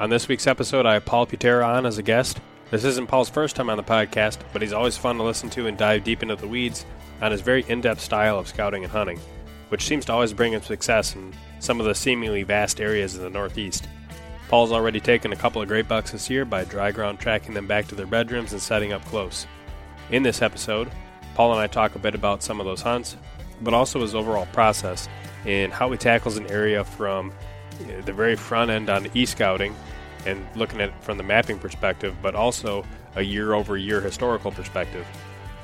On this week's episode, I have Paul Putera on as a guest. This isn't Paul's first time on the podcast, but he's always fun to listen to and dive deep into the weeds on his very in depth style of scouting and hunting, which seems to always bring him success in some of the seemingly vast areas in the Northeast. Paul's already taken a couple of great bucks this year by dry ground tracking them back to their bedrooms and setting up close. In this episode, Paul and I talk a bit about some of those hunts, but also his overall process and how he tackles an area from the very front end on e scouting and looking at it from the mapping perspective, but also a year over year historical perspective.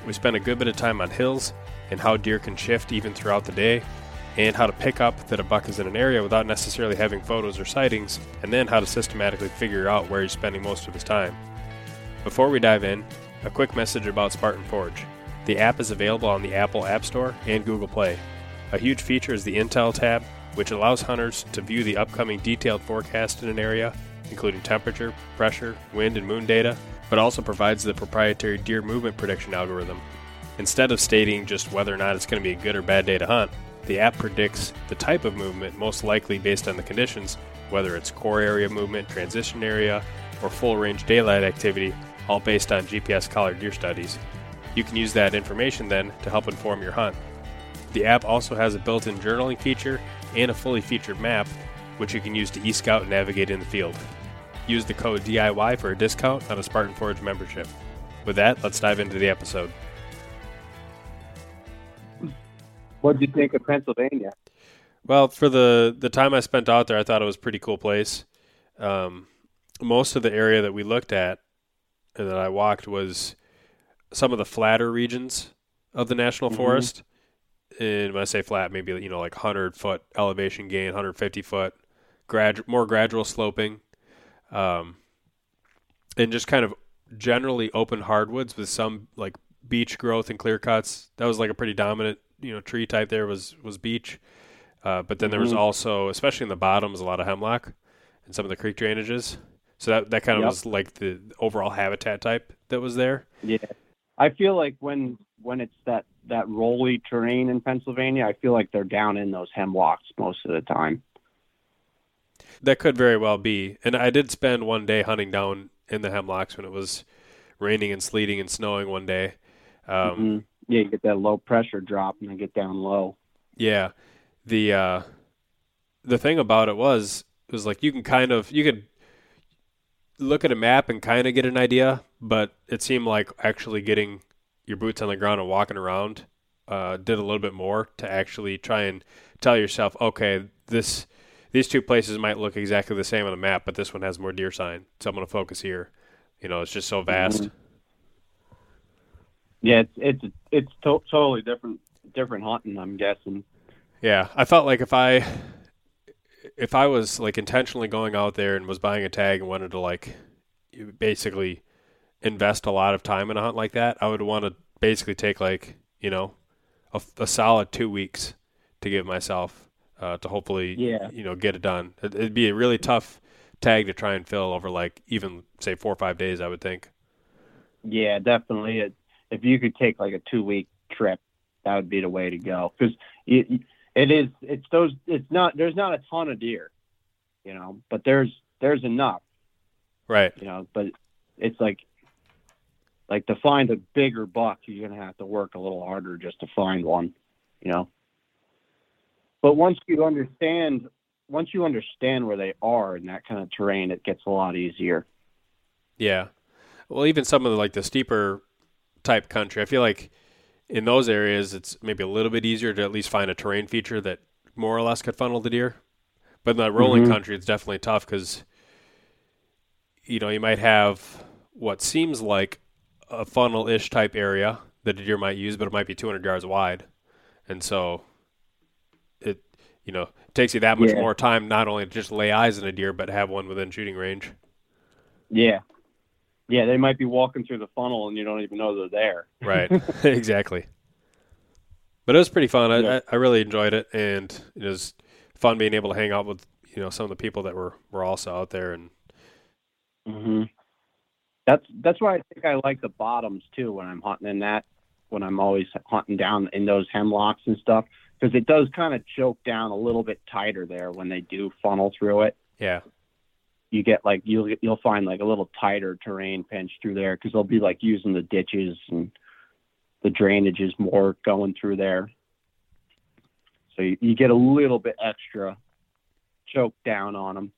We spent a good bit of time on hills and how deer can shift even throughout the day, and how to pick up that a buck is in an area without necessarily having photos or sightings, and then how to systematically figure out where he's spending most of his time. Before we dive in, a quick message about Spartan Forge. The app is available on the Apple App Store and Google Play. A huge feature is the Intel tab, which allows hunters to view the upcoming detailed forecast in an area, including temperature, pressure, wind, and moon data, but also provides the proprietary deer movement prediction algorithm. Instead of stating just whether or not it's going to be a good or bad day to hunt, the app predicts the type of movement most likely based on the conditions, whether it's core area movement, transition area, or full range daylight activity, all based on GPS collared deer studies. You can use that information then to help inform your hunt. The app also has a built in journaling feature and a fully featured map, which you can use to e-scout and navigate in the field. Use the code DIY for a discount on a Spartan Forge membership. With that, let's dive into the episode. What did you think of Pennsylvania? Well, for the the time I spent out there, I thought it was a pretty cool place. Um, most of the area that we looked at and that I walked was some of the flatter regions of the national mm-hmm. forest and when I say flat, maybe you know like 100 foot elevation gain, 150 foot, grad more gradual sloping, um, and just kind of generally open hardwoods with some like beech growth and clear cuts. That was like a pretty dominant you know tree type. There was was beech, uh, but then there was mm-hmm. also, especially in the bottoms, a lot of hemlock and some of the creek drainages. So that that kind of yep. was like the overall habitat type that was there. Yeah, I feel like when when it's that that rolly terrain in Pennsylvania, I feel like they're down in those hemlocks most of the time. That could very well be. And I did spend one day hunting down in the hemlocks when it was raining and sleeting and snowing one day. Um, mm-hmm. Yeah, you get that low pressure drop and then get down low. Yeah. The uh, the thing about it was it was like you can kind of you could look at a map and kind of get an idea, but it seemed like actually getting your boots on the ground and walking around uh, did a little bit more to actually try and tell yourself, okay, this these two places might look exactly the same on the map, but this one has more deer sign. So I'm going to focus here. You know, it's just so vast. Mhm. Yeah, it's it's it's to- totally different different hunting. I'm guessing. Yeah, I felt like if I if I was like intentionally going out there and was buying a tag and wanted to like basically invest a lot of time in a hunt like that, I would want to basically take like you know a, a solid two weeks to give myself uh, to hopefully Yeah. you know get it done. It, it'd be a really tough tag to try and fill over like even say four or five days. I would think. Yeah, definitely. It, if you could take like a two week trip, that would be the way to go. Because it, it is. It's those. It's not. There's not a ton of deer, you know, but there's there's enough, Right. you know. But it's like like to find a bigger buck, you're gonna have to work a little harder just to find one, you know. But once you understand, once you understand where they are in that kind of terrain, it gets a lot easier. Yeah. Well, even some of the like the steeper type country, I feel like in those areas it's maybe a little bit easier to at least find a terrain feature that more or less could funnel the deer. But in the rolling Mhm. country, it's definitely tough because you know you might have what seems like a funnel-ish type area that a deer might use, but it might be 200 yards wide, and so it you know it takes you that much Yeah. more time not only to just lay eyes on a deer, but have one within shooting range. Yeah. Yeah, they might be walking through the funnel and you don't even know they're there. Right. exactly. But it was pretty fun. I, Yeah. I, I really enjoyed it, and it was fun being able to hang out with you know some of the people that were were also out there. And hmm That's that's why I think I like the bottoms too when I'm hunting in that. When I'm always hunting down in those hemlocks and stuff, because it does kind of choke down a little bit tighter there when they do funnel through it. yeah, You get like you'll you'll find like a little tighter terrain pinch through there because they'll be like using the ditches and the drainage is more going through there. So you, you get a little bit extra choke down on them.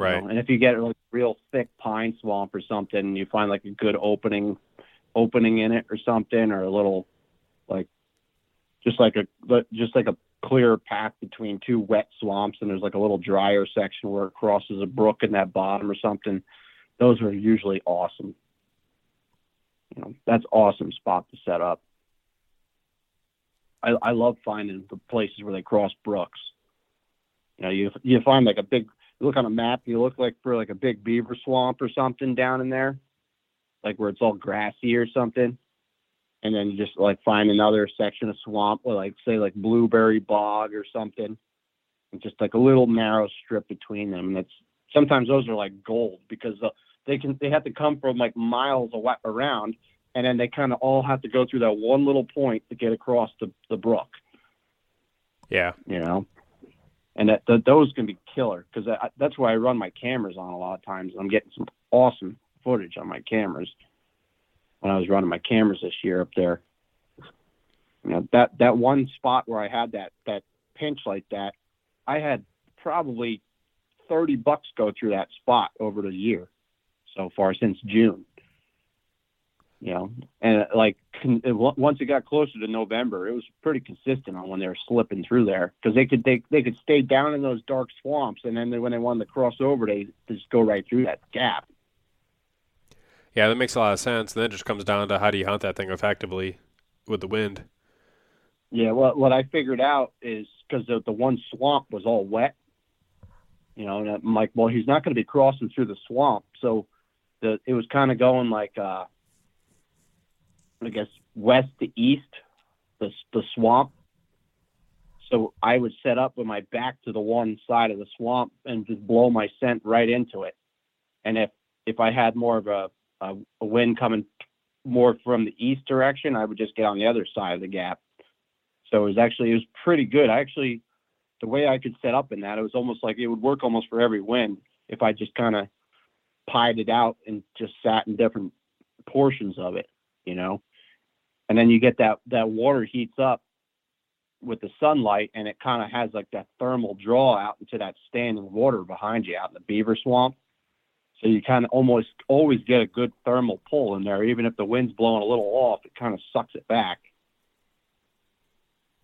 Right. know. And if you get like real thick pine swamp or something, and you find like a good opening, opening in it or something, or a little, like, just like a just like a clear path between two wet swamps, and there's like a little drier section where it crosses a brook in that bottom or something. Those are usually awesome. You know, that's awesome spot to set up. I, I love finding the places where they cross brooks. You know, you you find like a big you look on a map, you look like for like a big beaver swamp or something down in there, like where it's all grassy or something. And then you just like find another section of swamp, or like say like blueberry bog or something, and just like a little narrow strip between them. And it's sometimes those are like gold because the, they can they have to come from like miles around, and then they kind of all have to go through that one little point to get across the the brook Yeah, you know. And that, that those can be killer because that's where I run my cameras on a lot of times. I'm getting some awesome footage on my cameras when I was running my cameras this year up there. You know that that one spot where I had that that pinch like that, I had probably thirty bucks go through that spot over the year so far since June. You know, and like con- once it got closer to November, it was pretty consistent on when they were slipping through there because they could they they could stay down in those dark swamps, and then they, when they wanted to cross over, they just go right through that gap. yeah, that makes a lot of sense. And then it just comes down to how do you hunt that thing effectively with the wind. Yeah, well, what I figured out is because the, the one swamp was all wet, you know, and I'm like, well, he's not going to be crossing through the swamp, so the it was kind of going like, uh, I guess west to east, the the swamp. So I would set up with my back to the one side of the swamp and just blow my scent right into it, and if if I had more of a a, a wind coming more from the east direction, I would just get on the other side of the gap. So it was actually it was pretty good. I actually the way I could set up in that, it was almost like it would work almost for every wind if I just kind of pied it out and just sat in different portions of it, you know. And then you get that that water heats up with the sunlight and it kind of has like that thermal draw out into that standing water behind you out in the beaver swamp. So you kind of almost always get a good thermal pull in there, even if the wind's blowing a little off. It kind of sucks it back.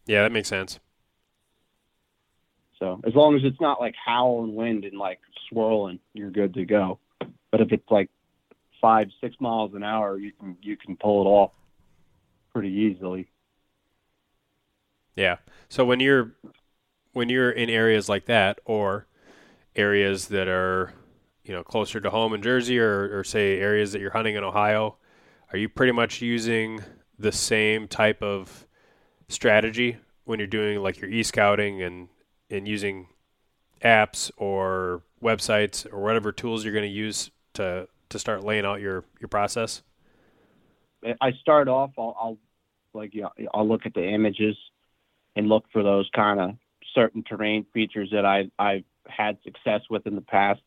Yeah, that makes sense. So as long as it's not like howling wind and like swirling, you're good to go. But if it's like five, six miles an hour, you can you can pull it off pretty easily. Yeah. So when you're when you're in areas like that or areas that are you know closer to home in Jersey or, or say areas that you're hunting in Ohio, are you pretty much using the same type of strategy when you're doing like your e-scouting and and using apps or websites or whatever tools you're going to use to to start laying out your your process? I start off. I'll, I'll like yeah, I'll look at the images and look for those kind of certain terrain features that I I've had success with in the past.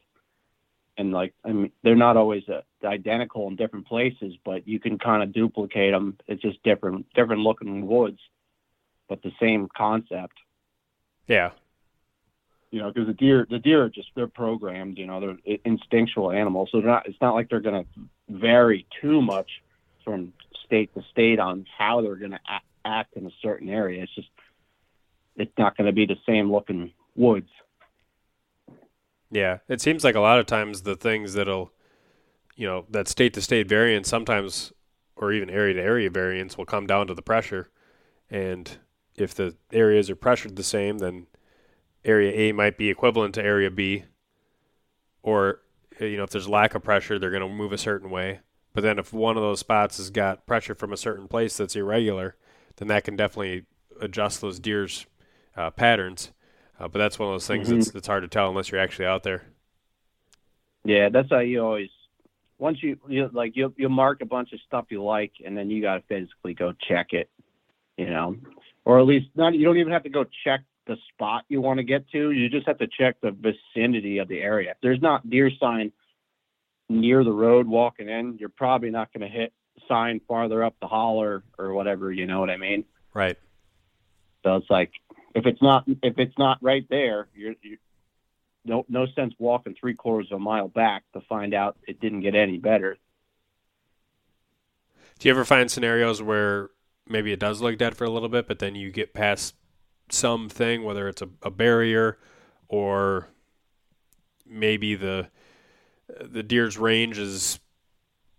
And like I mean, they're not always uh, identical in different places, but you can kind of duplicate them. It's just different different looking woods, but the same concept. Yeah, you know, because the deer, the deer are just they're programmed. You know, they're instinctual animals, so they're not. It's not like they're going to vary too much from state to state on how they're going to act in a certain area. It's just it's not going to be the same looking woods. Yeah, it seems like a lot of times the things that'll, you know, that state to state variance sometimes, or even area to area variance, will come down to the pressure, and if the areas are pressured the same, then area A might be equivalent to area B, or you know if there's lack of pressure, they're going to move a certain way. But then if one of those spots has got pressure from a certain place that's irregular, then that can definitely adjust those deer's uh, patterns. Uh, but that's one of those things mm-hmm. that's, that's hard to tell unless you're actually out there. Yeah, that's how you always once you you like you you mark a bunch of stuff you like, and then you got to physically go check it, you know, or at least not. You don't even have to go check the spot you want to get to. You just have to check the vicinity of the area. If there's not deer sign near the road walking in, you're probably not going to hit sign farther up the holler or whatever. You know what I mean? Right. So it's like if it's not if it's not right there, you're, you no no sense walking three quarters of a mile back to find out it didn't get any better. Do you ever find scenarios where maybe it does look dead for a little bit, but then you get past something, whether it's a, a barrier or maybe the the deer's range is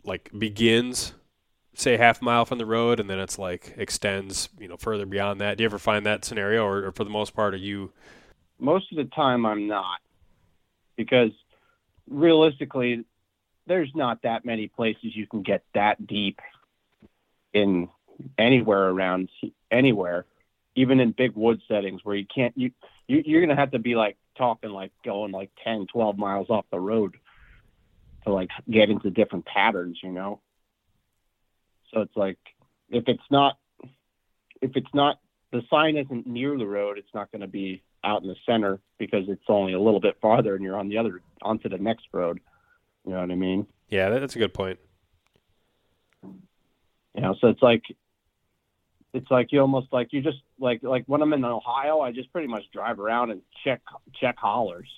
like begins say half mile from the road and then it's like extends you know further beyond that. Do you ever find that scenario or, or for the most part are you most of the time i'm not. Because realistically there's not that many places you can get that deep in anywhere around anywhere even in big wood settings where you can't you, you you're gonna have to be like talking like going like 10 12 miles off the road to like get into different patterns you know? So it's like if it's not if it's not the sign isn't near the road it's not going to be out in the center because it's only a little bit farther and you're on the other onto the next road. You know what i mean? Yeah that's a good point. You know so it's like it's like you almost like you just like like when I'm in Ohio, I just pretty much drive around and check check hollers.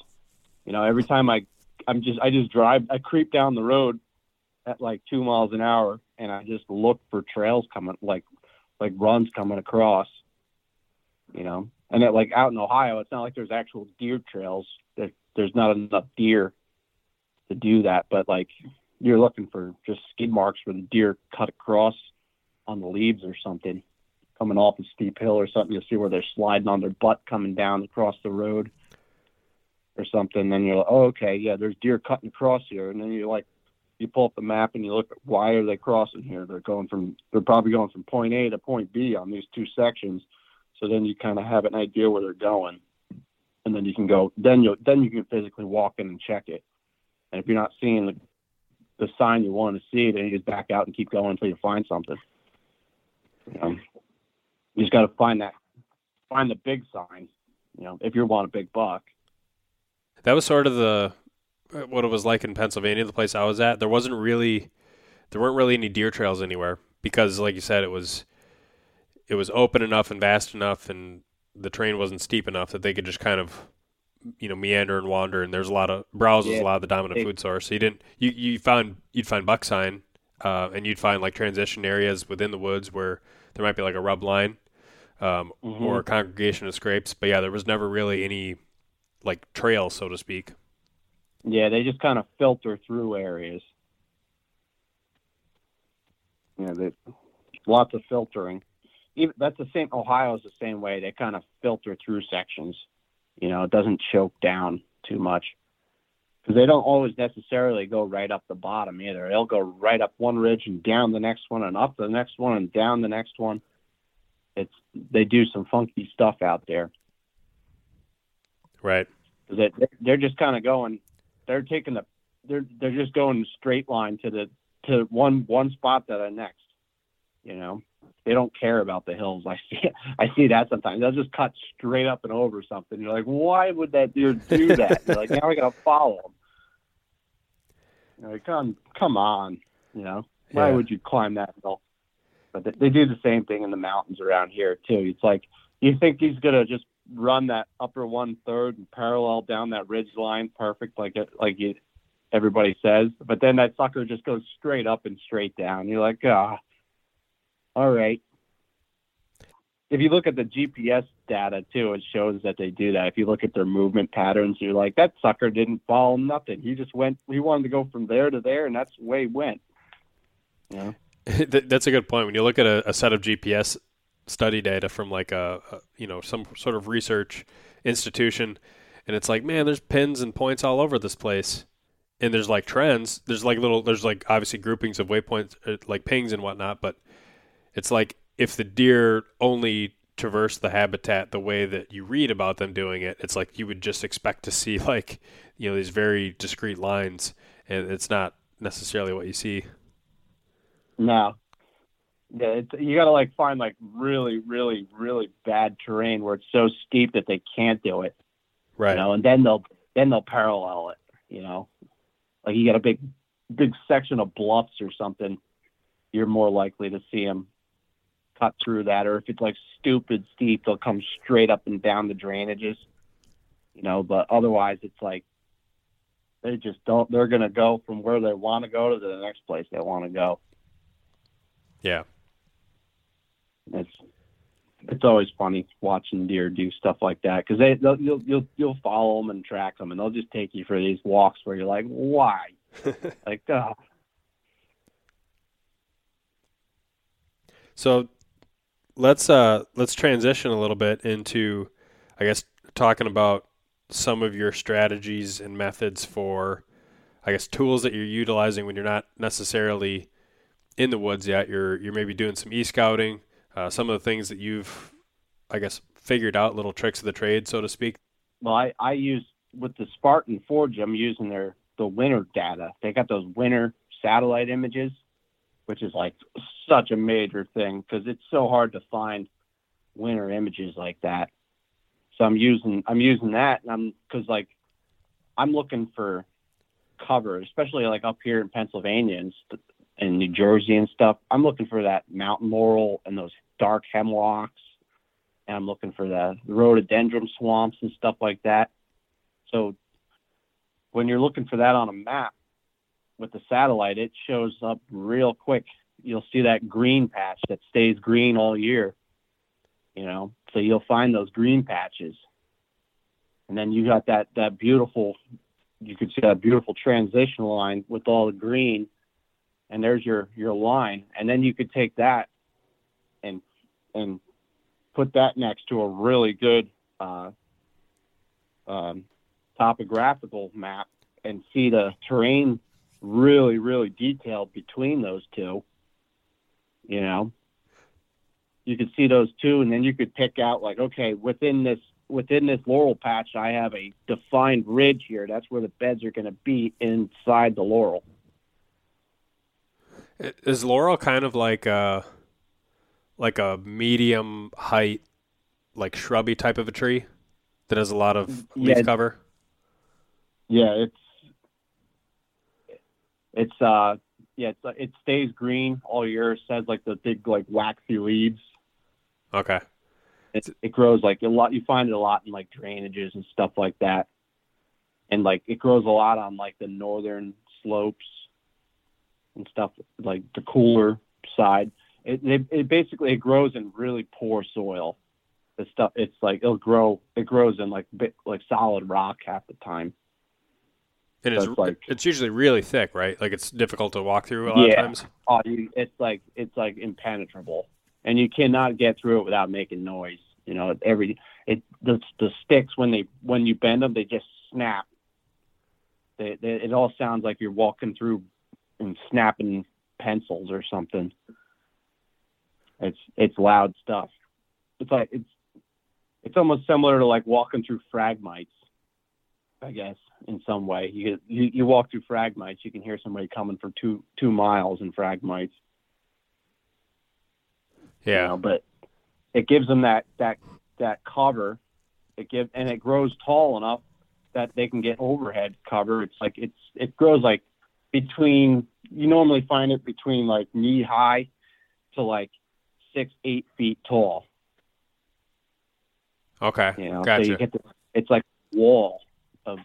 You know, every time I I'm just I just drive I creep down the road at like two miles an hour and I just look for trails coming like like runs coming across. You know, and that like out in Ohio, it's not like there's actual deer trails. There, there's not enough deer to do that, but like you're looking for just skid marks where the deer cut across on the leaves or something coming off a steep hill or something. You'll see where they're sliding on their butt coming down across the road or something. Then you're like, oh, okay, yeah, there's deer cutting across here. And then you like, you pull up the map and you look at why are they crossing here? They're going from, they're probably going from point A to point B on these two sections. So then you kind of have an idea where they're going. And then you can go, then you then you can physically walk in and check it. And if you're not seeing the, the sign you want to see, then you just back out and keep going until you find something. You just got to find that, find the big sign. You know, if you want a big buck. That was sort of the what it was like in Pennsylvania, the place I was at. There wasn't really, there weren't really any deer trails anywhere because, like you said, it was, it was open enough and vast enough, and the terrain wasn't steep enough that they could just kind of, you know, meander and wander. And there's a lot of browse was yeah. a lot of the dominant food source. So you didn't, you you found you'd find buck sign, uh, and you'd find like transition areas within the woods where there might be like a rub line um, Mhm. or a congregation of scrapes. But yeah, there was never really any like trail, so to speak. Yeah, they just kind of filter through areas. Yeah, they, lots of filtering. Even that's the same. Ohio's the same way. They kind of filter through sections. You know, it doesn't choke down too much because they don't always necessarily go right up the bottom either. They'll go right up one ridge and down the next one and up the next one and down the next one. It's they do some funky stuff out there. Right. they they're just kind of going they're taking the they're they're just going straight line to the to one one spot to the next you know? They don't care about the hills. I see i see that sometimes. They'll just cut straight up and over something. You're like why would that deer do that? You're like now we gotta follow them you're like come come on you know? Why Yeah. would you climb that hill? But they, they do the same thing in the mountains around here too. It's like you think he's gonna just run that upper one third and parallel down that ridge line perfect like it like you everybody says. But then that sucker just goes straight up and straight down. You're like ah all right. If you look at the gps data too it shows that they do that. If you look at their movement patterns you're like that sucker didn't follow nothing. He just went he wanted to go from there to there and that's the way he went. Know? That's a good point. When you look at a, a set of GPS study data from like a, a you know some sort of research institution, and it's like, man, there's pins and points all over this place, and there's like trends. There's like little, there's like obviously groupings of waypoints, uh, like pings and whatnot, but it's like if the deer only traverse the habitat the way that you read about them doing it, it's like you would just expect to see like you know these very discrete lines, and it's not necessarily what you see. No. Yeah, it's, you got to like find like really, really, really bad terrain where it's so steep that they can't do it. Right. You know, and then they'll then they'll parallel it. You know, like you got a big, big section of bluffs or something. You're more likely to see them cut through that, or if it's like stupid steep, they'll come straight up and down the drainages. You know, but otherwise, it's like they just don't. They're gonna go from where they want to go to the next place they want to go. Yeah. It's it's always funny watching deer do stuff like that because they they'll, you'll you'll you'll follow them and track them and they'll just take you for these walks where you're like why? Like uh, So let's uh let's transition a little bit into I guess talking about some of your strategies and methods for I guess tools that you're utilizing when you're not necessarily in the woods yet. You're you're maybe doing some e-scouting, uh, some of the things that you've I guess figured out little tricks of the trade so to speak. well I I use with the Spartan Forge I'm using their the winter data they got those winter satellite images which is like such a major thing because it's so hard to find winter images like that so I'm using I'm using that and I'm because like I'm looking for cover, especially like up here in Pennsylvania and, st- and New Jersey and stuff. I'm looking for that mountain laurel and those dark hemlocks, and I'm looking for the rhododendron swamps and stuff like that. So when you're looking for that on a map with the satellite, it shows up real quick. You'll see that green patch that stays green all year. You know, so you'll find those green patches, and then you got that that beautiful you could see that beautiful transition line with all the green and there's your your line and then you could take that and and put that next to a really good uh, um, topographical map and see the terrain really really detailed between those two you know you could see those two and then you could pick out like okay within this within this laurel patch, I have a defined ridge here. That's where the beds are going to be inside the laurel. Is laurel kind of like a like a medium height like shrubby type of a tree that has a lot of leaf Yeah. cover? Yeah, it's it's uh yeah it's, it stays green all year. It says like the big like waxy leaves. Okay. It, it grows like a lot. You find it a lot in like drainages and stuff like that, and like it grows a lot on like the northern slopes and stuff like the cooler side. It, it, it basically it grows in really poor soil. the stuff it's like it'll grow it grows in like bit like solid rock half the time. And So it's it's like- it's usually really thick, right? Like it's difficult to walk through a lot Yeah. of times. Oh, you, it's like it's like impenetrable, and you cannot get through it without making noise. You know, every it the the sticks when they when you bend them, they just snap. They, they it all sounds like you're walking through and snapping pencils or something. It's it's loud stuff. It's like it's it's almost similar to like walking through phragmites. I guess in some way. You, you you walk through phragmites, you can hear somebody coming for two two miles in phragmites. you Yeah. know, but it gives them that that that cover. It give and it grows tall enough that they can get overhead cover. It's like it's it grows like between you normally find it between like knee high to like six eight feet tall. Okay. You know, Gotcha. so you get this, it's like a wall of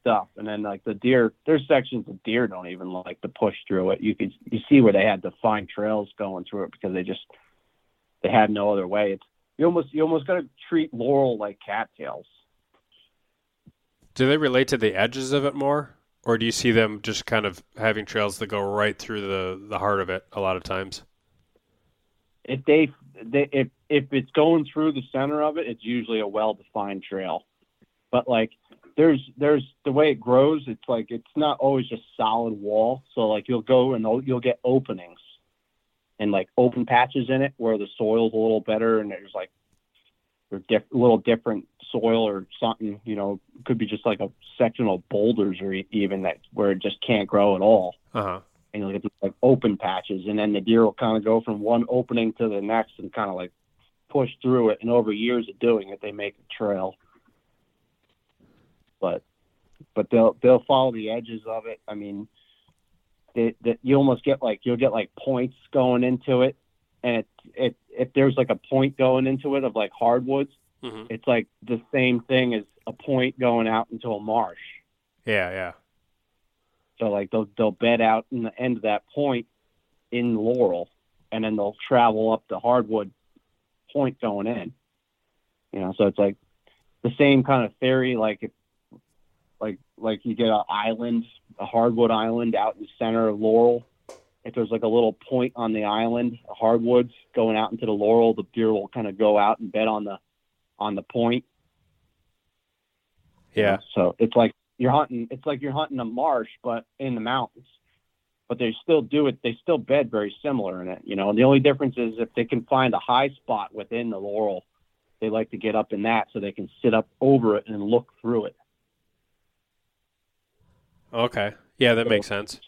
stuff, and then like the deer, there's sections of deer don't even like to push through it. You could you see where they had to find trails going through it because they just they had no other way. It's you almost you almost got to treat laurel like cattails. Do they relate to the edges of it more, or do you see them just kind of having trails that go right through the the heart of it a lot of times? If they, they if if it's going through the center of it, it's usually a well defined trail. But like there's there's the way it grows, it's like it's not always just solid wall. So like you'll go and you'll get openings and like open patches in it where the soil's a little better and there's like or diff- a little different soil or something. You know, could be just like a section of boulders or even that where it just can't grow at all Uh huh. and you'll get these like open patches, and then the deer will kind of go from one opening to the next and kind of like push through it. And over years of doing it, they make a trail. But but they'll they'll follow the edges of it. I mean, they, you almost get like you'll get like points going into it, and it it if there's like a point going into it of like hardwoods, hmm it's like the same thing as a point going out into a marsh. Yeah. Yeah. So like they'll they'll bed out in the end of that point in Laurel, and then they'll travel up the hardwood point going in. You know, so it's like the same kind of theory. Like if like like you get an island, a hardwood island out in the center of Laurel. If there's like a little point on the island, hardwoods going out into the Laurel, the deer will kind of go out and bed on the on the point. Yeah. So it's like you're hunting. It's like you're hunting a marsh, but in the mountains. But they still do it. They still bed very similar in it. You know, and the only difference is if they can find a high spot within the laurel, they like to get up in that so they can sit up over it and look through it. Okay. Yeah, that makes sense.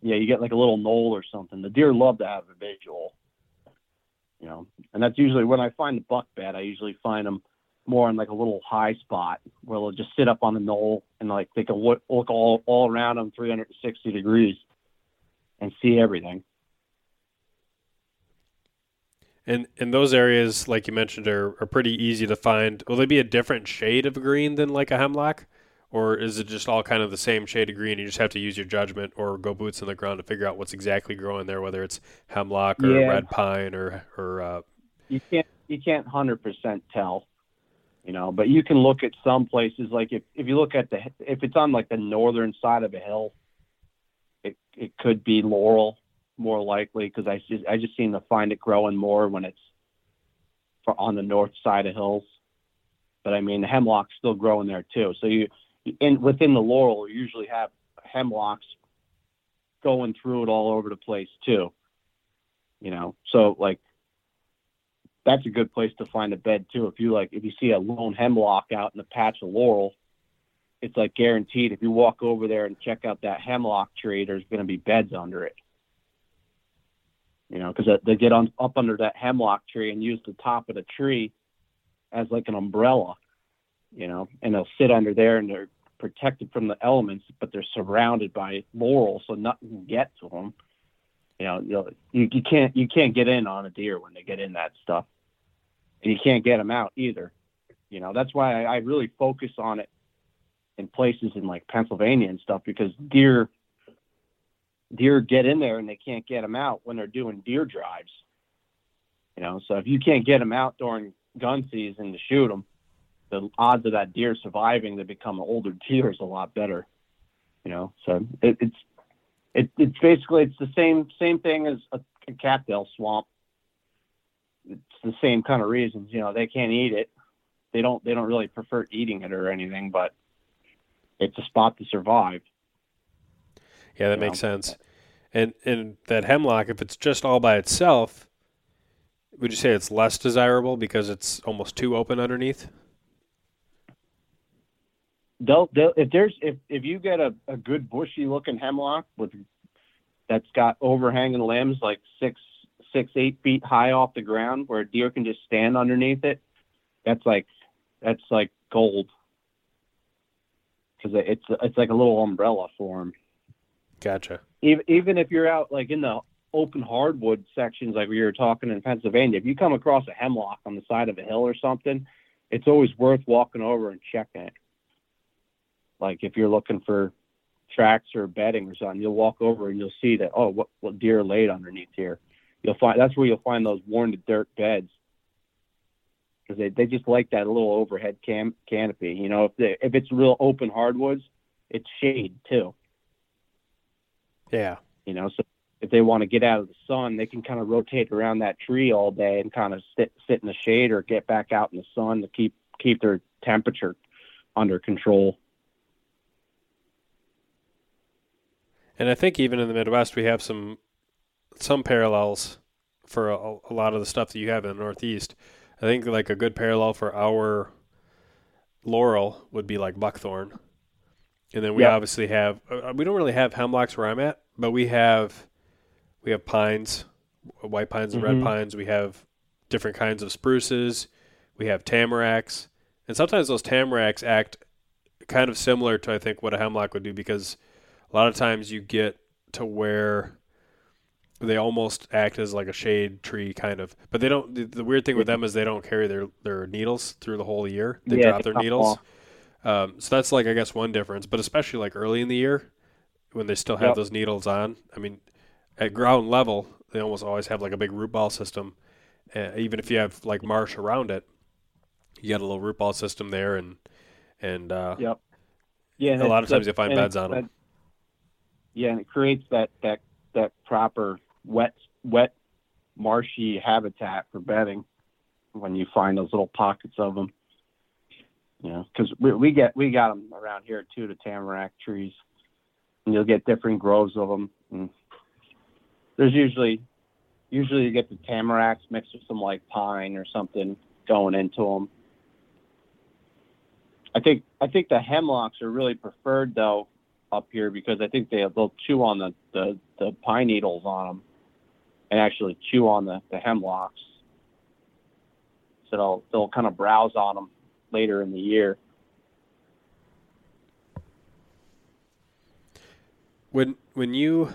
Yeah, you get like a little knoll or something. The deer love to have a visual. You know, and that's usually when I find the buck bed. I usually find them more in like a little high spot where they'll just sit up on the knoll and like they can look, all all around them 360 degrees and see everything. And and those areas, like you mentioned, are, are pretty easy to find. Will they be a different shade of green than like a hemlock, or is it just all kind of the same shade of green? You just have to use your judgment or go boots on the ground to figure out what's exactly growing there, whether it's hemlock or Yeah. red pine or or uh, you can't you can't hundred percent tell, you know. But you can look at some places like if if you look at the if it's on like the northern side of a hill, it it could be laurel more likely because I just I just seem to find it growing more when it's on the north side of hills. But I mean the hemlock's still growing there too. So you in within the laurel you usually have hemlocks going through it all over the place too. You know, so like that's a good place to find a bed too. If you like, if you see a lone hemlock out in a patch of laurel, it's like guaranteed. If you walk over there and check out that hemlock tree, there's going to be beds under it. You know, because they get on up under that hemlock tree and use the top of the tree as like an umbrella. You know, and they'll sit under there and they're protected from the elements, but they're surrounded by laurel, so nothing can get to them. You know, you, know, you you can't you can't get in on a deer when they get in that stuff, and you can't get them out either. You know, that's why I, I really focus on it in places in like Pennsylvania and stuff because deer deer get in there and they can't get them out when they're doing deer drives. You know, so if you can't get them out during gun season to shoot them, the odds of that deer surviving to become an older deer is a lot better. You know, so it, it's it, it's basically it's the same same thing as a, a cattail swamp. It's the same kind of reasons. You know, they can't eat it. They don't they don't really prefer eating it or anything, but it's a spot to survive. Yeah, that You makes know? sense. And and that hemlock, if it's just all by itself, would you say it's less desirable because it's almost too open underneath? They'll, they'll if there's if if you get a, a good bushy looking hemlock with that's got overhanging limbs like six six eight feet high off the ground where a deer can just stand underneath it that's like that's like gold. Because it's it's like a little umbrella for them Gotcha. even even if you're out like in the open hardwood sections like we were talking in Pennsylvania if you come across a hemlock on the side of a hill or something it's always worth walking over and checking it like if you're looking for tracks or bedding or something, you'll walk over and you'll see that oh, what what deer laid underneath here. You'll find that's where you'll find those worn to dirt beds because they they just like that little overhead cam canopy. You know, if they, if it's real open hardwoods, it's shade too. Yeah. You know, so if they want to get out of the sun, they can kind of rotate around that tree all day and kind of sit sit in the shade or get back out in the sun to keep keep their temperature under control. And I think even in the Midwest, we have some some parallels for a, a lot of the stuff that you have in the Northeast. I think like a good parallel for our laurel would be like buckthorn, and then we Yeah. obviously have uh, we don't really have hemlocks where I'm at, but we have we have pines, white pines and red Mhm. pines. We have different kinds of spruces. We have tamaracks, and sometimes those tamaracks act kind of similar to I think what a hemlock would do because a lot of times you get to where they almost act as like a shade tree kind of but they don't the, the weird thing with them is they don't carry their their needles through the whole year they Yeah, drop their needles um, so that's like i guess one difference but especially like early in the year when they still have Yep. those needles on i mean at ground level they almost always have like a big root ball system uh, even if you have like marsh around it you got a little root ball system there and and uh, Yep. Yeah, A lot of times you'll find beds on 'em. Yeah, and it creates that that that proper wet wet marshy habitat for bedding when you find those little pockets of them. You know, because we, we get we got them around here too, the tamarack trees, and you'll get different groves of them. And there's usually usually you get the tamaracks mixed with some like pine or something going into them. I think I think the hemlocks are really preferred though up here because I think they they'll chew on the, the, the pine needles on them and actually chew on the, the hemlocks. So they'll they'll kind of browse on them later in the year. when when you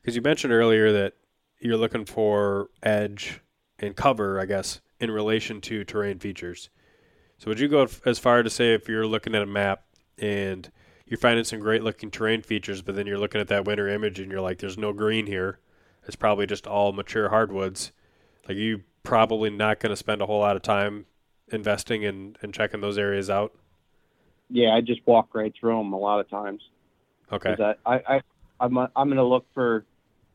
because you mentioned earlier that you're looking for edge and cover, I guess, in relation to terrain features. So would you go as far to say if you're looking at a map and you're finding some great looking terrain features, but then you're looking at that winter image and you're like, "There's no green here. It's probably just all mature hardwoods." Like you probably not going to spend a whole lot of time investing in and checking those areas out. Yeah, I just walk right through them a lot of times. Okay. I, I, I I'm I'm going to look for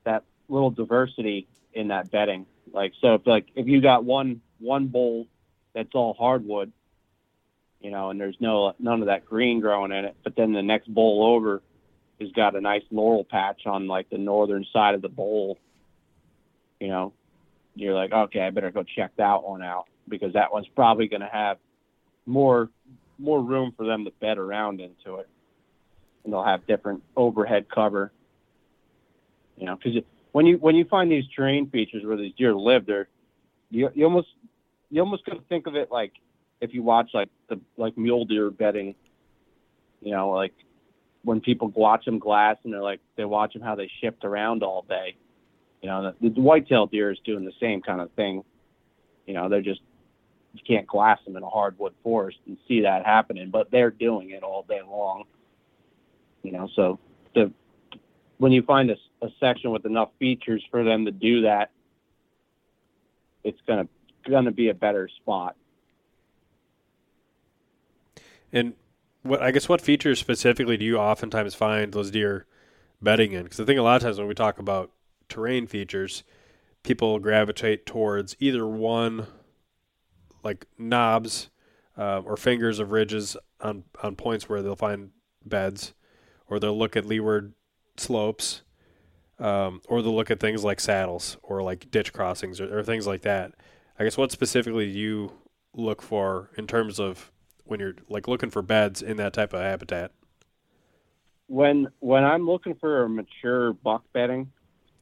that little diversity in that bedding. Like so, if like if you got one one bowl that's all hardwood, you know, and there's no none of that green growing in it, but then the next bowl over has got a nice laurel patch on like the northern side of the bowl. You know, you're like, okay, I better go check that one out because that one's probably going to have more more room for them to bed around into it and they'll have different overhead cover. You know, because when you when you find these terrain features where these deer live, they're you, you almost you almost got to think of it like if you watch like the like mule deer bedding. You know, like when people watch them glass and they're like they watch them how they shift around all day. You know, the, the whitetail deer is doing the same kind of thing. You know, they're just you can't glass them in a hardwood forest and see that happening, but they're doing it all day long you know so the when you find a, a section with enough features for them to do that it's going to be a better spot. And what I guess what features specifically do you oftentimes find those deer bedding in? Because I think a lot of times when we talk about terrain features, people gravitate towards either one, like knobs uh, or fingers of ridges on on points where they'll find beds, or they'll look at leeward slopes, um, or they'll look at things like saddles or like ditch crossings or, or things like that. I guess what specifically do you look for in terms of when you're like looking for beds in that type of habitat? When when I'm looking for a mature buck bedding,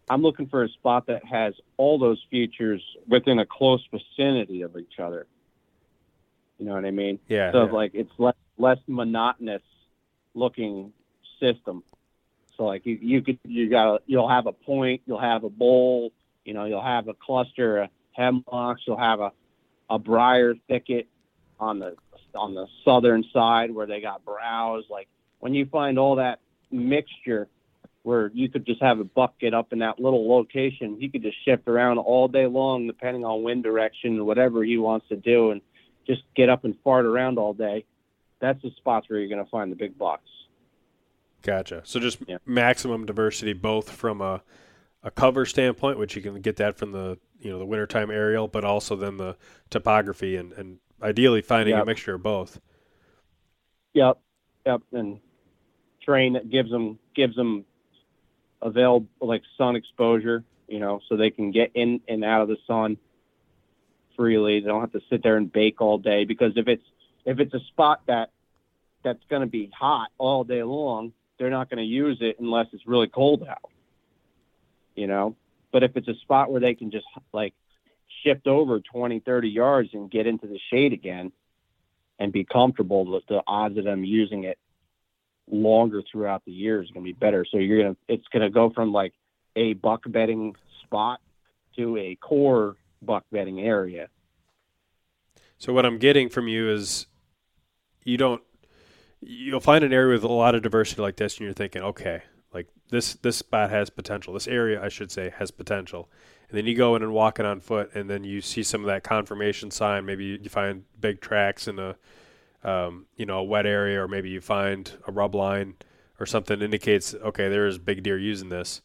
I'm looking for a spot that has all those features within a close vicinity of each other. You know what I mean? Yeah. So yeah. like it's less less monotonous looking system. So like you you could you got you'll have a point, you'll have a bowl, you know, you'll have a cluster of hemlocks, you'll have a a briar thicket on the on the southern side where they got browse. Like when you find all that mixture where you could just have a buck get up in that little location, he could just shift around all day long depending on wind direction or whatever he wants to do and just get up and fart around all day. That's the spots where you're going to find the big bucks. Gotcha. So just Yeah. maximum diversity, both from a a cover standpoint, which you can get that from the you know the wintertime aerial, but also then the topography and, and ideally finding a mixture of both. Yep, yep, and terrain that gives them gives them avail like sun exposure, you know, so they can get in and out of the sun freely. They don't have to sit there and bake all day because if it's if it's a spot that that's going to be hot all day long, they're not going to use it unless it's really cold out. You know, but if it's a spot where they can just like shift over 20, 30 yards and get into the shade again, and be comfortable, the, the odds of them using it longer throughout the year is going to be better. So you're gonna, it's going to go from like a buck bedding spot to a core buck bedding area. So what I'm getting from you is you don't you'll find an area with a lot of diversity like this and you're thinking, okay, like this this spot has potential. This area I should say has potential. And then you go in and walk it on foot and then you see some of that confirmation sign. Maybe you you find big tracks in a um, you know, a wet area or maybe you find a rub line or something that indicates okay, there is big deer using this.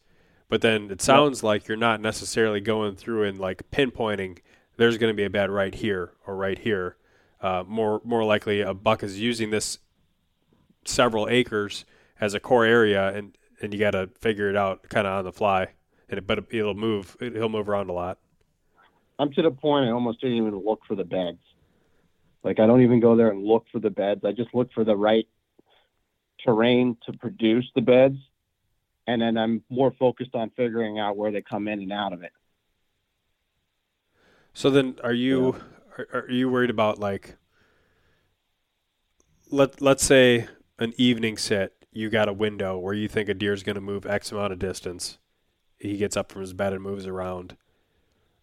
But then it sounds like you're not necessarily going through and like pinpointing there's going to be a bed right here or right here. Uh, more more likely, a buck is using this several acres as a core area, and and you got to figure it out kind of on the fly. And but it'll move. He'll move around a lot. I'm to the point I almost didn't even look for the beds. Like I don't even go there and look for the beds. I just look for the right terrain to produce the beds, and then I'm more focused on figuring out where they come in and out of it. So then, are you are, are you worried about like let let's say an evening sit? You got a window where you think a deer's going to move X amount of distance. He gets up from his bed and moves around.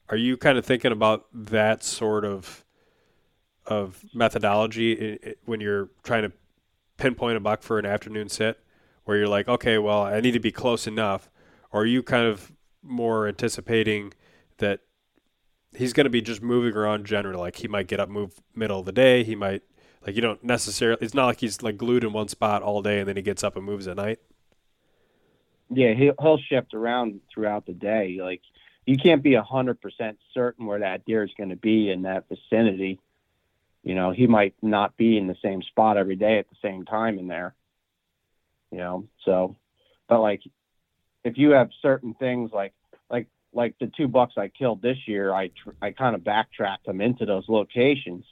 Are you kind of thinking about that sort of of methodology i- i- when you're trying to pinpoint a buck for an afternoon sit, where you're like, okay, well, I need to be close enough, or are you kind of more anticipating that he's going to be just moving around generally. Like he might get up, move middle of the day. He might like you don't necessarily. It's not like he's like glued in one spot all day and then he gets up and moves at night. Yeah, he'll, he'll shift around throughout the day. Like you can't be a hundred percent certain where that deer is going to be in that vicinity. You know, he might not be in the same spot every day at the same time in there. You know, so, but like, if you have certain things like like like the two bucks I killed this year, I tr- I kind of backtracked them into those locations.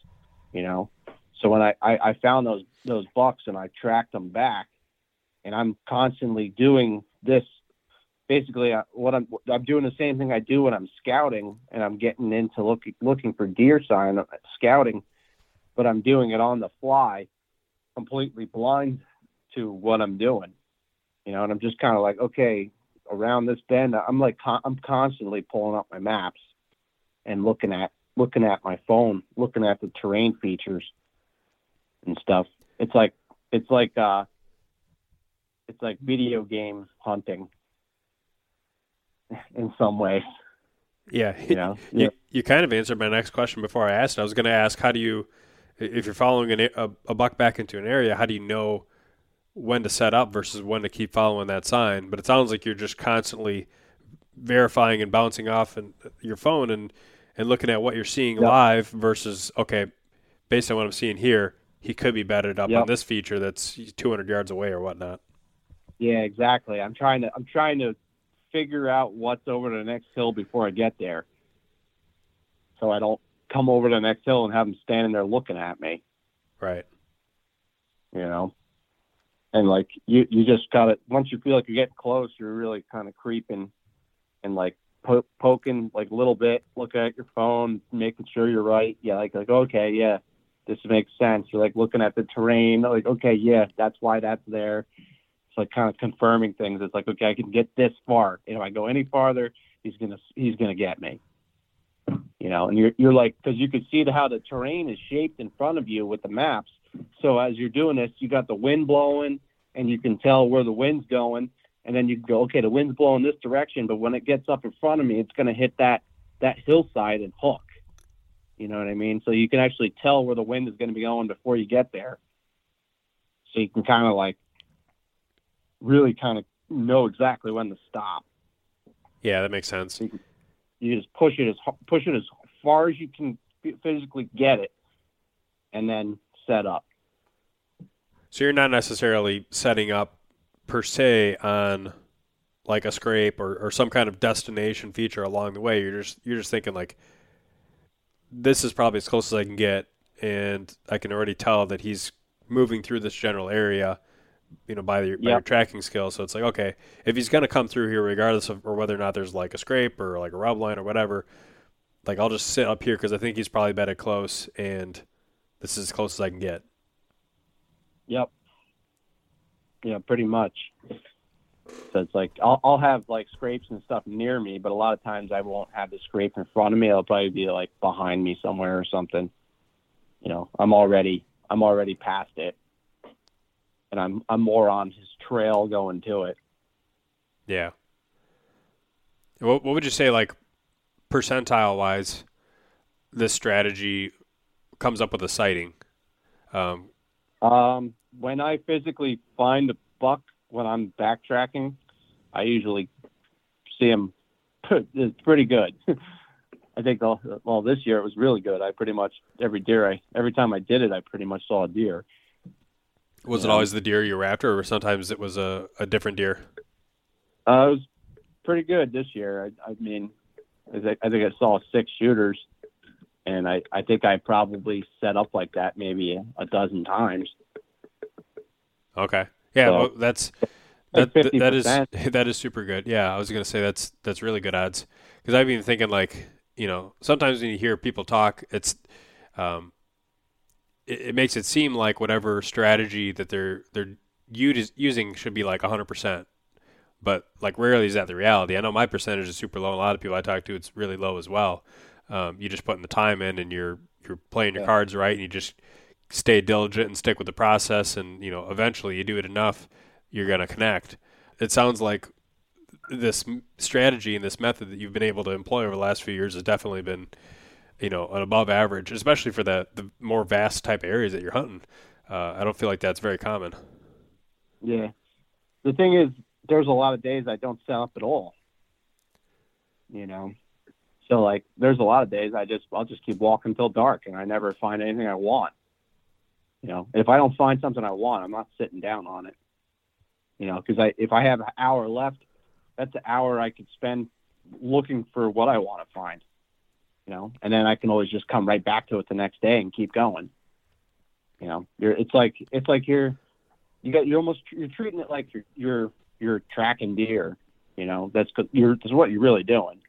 You know, so when I, I I found those those bucks and I tracked them back, and I'm constantly doing this basically uh, what I'm I'm doing the same thing I do when I'm scouting and I'm getting into looking looking for deer sign uh, scouting, but I'm doing it on the fly, completely blind to what I'm doing, you know, and I'm just kind of like okay around this bend I'm like I'm constantly pulling up my maps and looking at looking at my phone looking at the terrain features and stuff. It's like it's like uh it's like video game hunting in some ways. Yeah, You know, you, you kind of answered my next question before I asked. I was going to ask, how do you, if you're following an, a, a buck back into an area, how do you know when to set up versus when to keep following that sign? But it sounds like you're just constantly verifying and bouncing off and uh, your phone and and looking at what you're seeing yep. live versus okay, based on what I'm seeing here, he could be bedded up yep. on this feature that's 200 yards away or whatnot. Yeah, exactly. I'm trying to I'm trying to figure out what's over the next hill before I get there, so I don't come over the next hill and have them standing there looking at me. Right. You know, and like you you just got to once you feel like you're getting close, you're really kind of creeping and like po- poking like a little bit, looking at your phone, making sure you're right. Yeah, like like okay, yeah, this makes sense. You're like looking at the terrain, like okay, yeah, that's why that's there. Like kind of confirming things. It's like okay, I can get this far. And If I go any farther, he's gonna he's gonna get me. You know, and you're you're like because you can see the, how the terrain is shaped in front of you with the maps. So as you're doing this, you got the wind blowing, and you can tell where the wind's going and then you go, okay, the wind's blowing this direction, but when it gets up in front of me, it's to hit that that hillside and hook. You know what I mean? So you can actually tell where the wind is going to be going before you get there. So you can kind of like really kind of know exactly when to stop. Yeah, that makes sense. You, you just push it as push it as far as you can physically get it, and then set up. So you're not necessarily setting up per se on like a scrape or, or some kind of destination feature along the way. You're just you're just thinking like this is probably as close as I can get and I can already tell that he's moving through this general area, you know, by, the, by your tracking skill. So it's like, okay, if he's going to come through here, regardless of or whether or not there's like a scrape or like a rub line or whatever, like I'll just sit up here because I think he's probably better close, and this is as close as I can get. Yep. Yeah, pretty much. So it's like I'll, I'll have like scrapes and stuff near me, but a lot of times I won't have the scrape in front of me. It'll probably be like behind me somewhere or something. You know, I'm already I'm already past it, and I'm I'm more on his trail going to it. Yeah. What what would you say like percentile wise? This strategy comes up with a sighting. Um, um, when I physically find a buck when I'm backtracking, I usually see him. It's pretty good. I think all, well this year it was really good. I pretty much every deer I every time I did it, I pretty much saw a deer. Was it always the deer you were after, or sometimes it was a, a different deer? Uh, it was pretty good this year. I, I mean, I think, I think I saw six shooters, and I, I think I probably set up like that maybe a dozen times. Okay. Yeah, so, well, that's that, that is that is super good. Yeah, I was gonna say that's that's really good odds because I've been thinking like you know sometimes when you hear people talk, it's um, it, it makes it seem like whatever strategy that they're they're using should be like hundred percent, but like rarely is that the reality. I know my percentage is super low. A lot of people I talk to, it's really low as well. Um, you just putting the time in and you're you're playing your yeah. cards right, and you just stay diligent and stick with the process and you know eventually you do it enough you're going to connect it sounds like this strategy and this method that you've been able to employ over the last few years has definitely been you know an above average especially for the the more vast type of areas that you're hunting. Uh, i don't feel like that's very common. Yeah. The thing is there's a lot of days i don't set up at all. You know? So like there's a lot of days i just i'll just keep walking till dark and i never find anything i want. You know, if I don't find something I want, I'm not sitting down on it. You know, because I if I have an hour left, that's an hour I could spend looking for what I want to find. You know, and then I can always just come right back to it the next day and keep going. You know, you're it's like it's like you're you got you're almost you're treating it like you're you're you're tracking deer. You know, that's you're that's what you're really doing.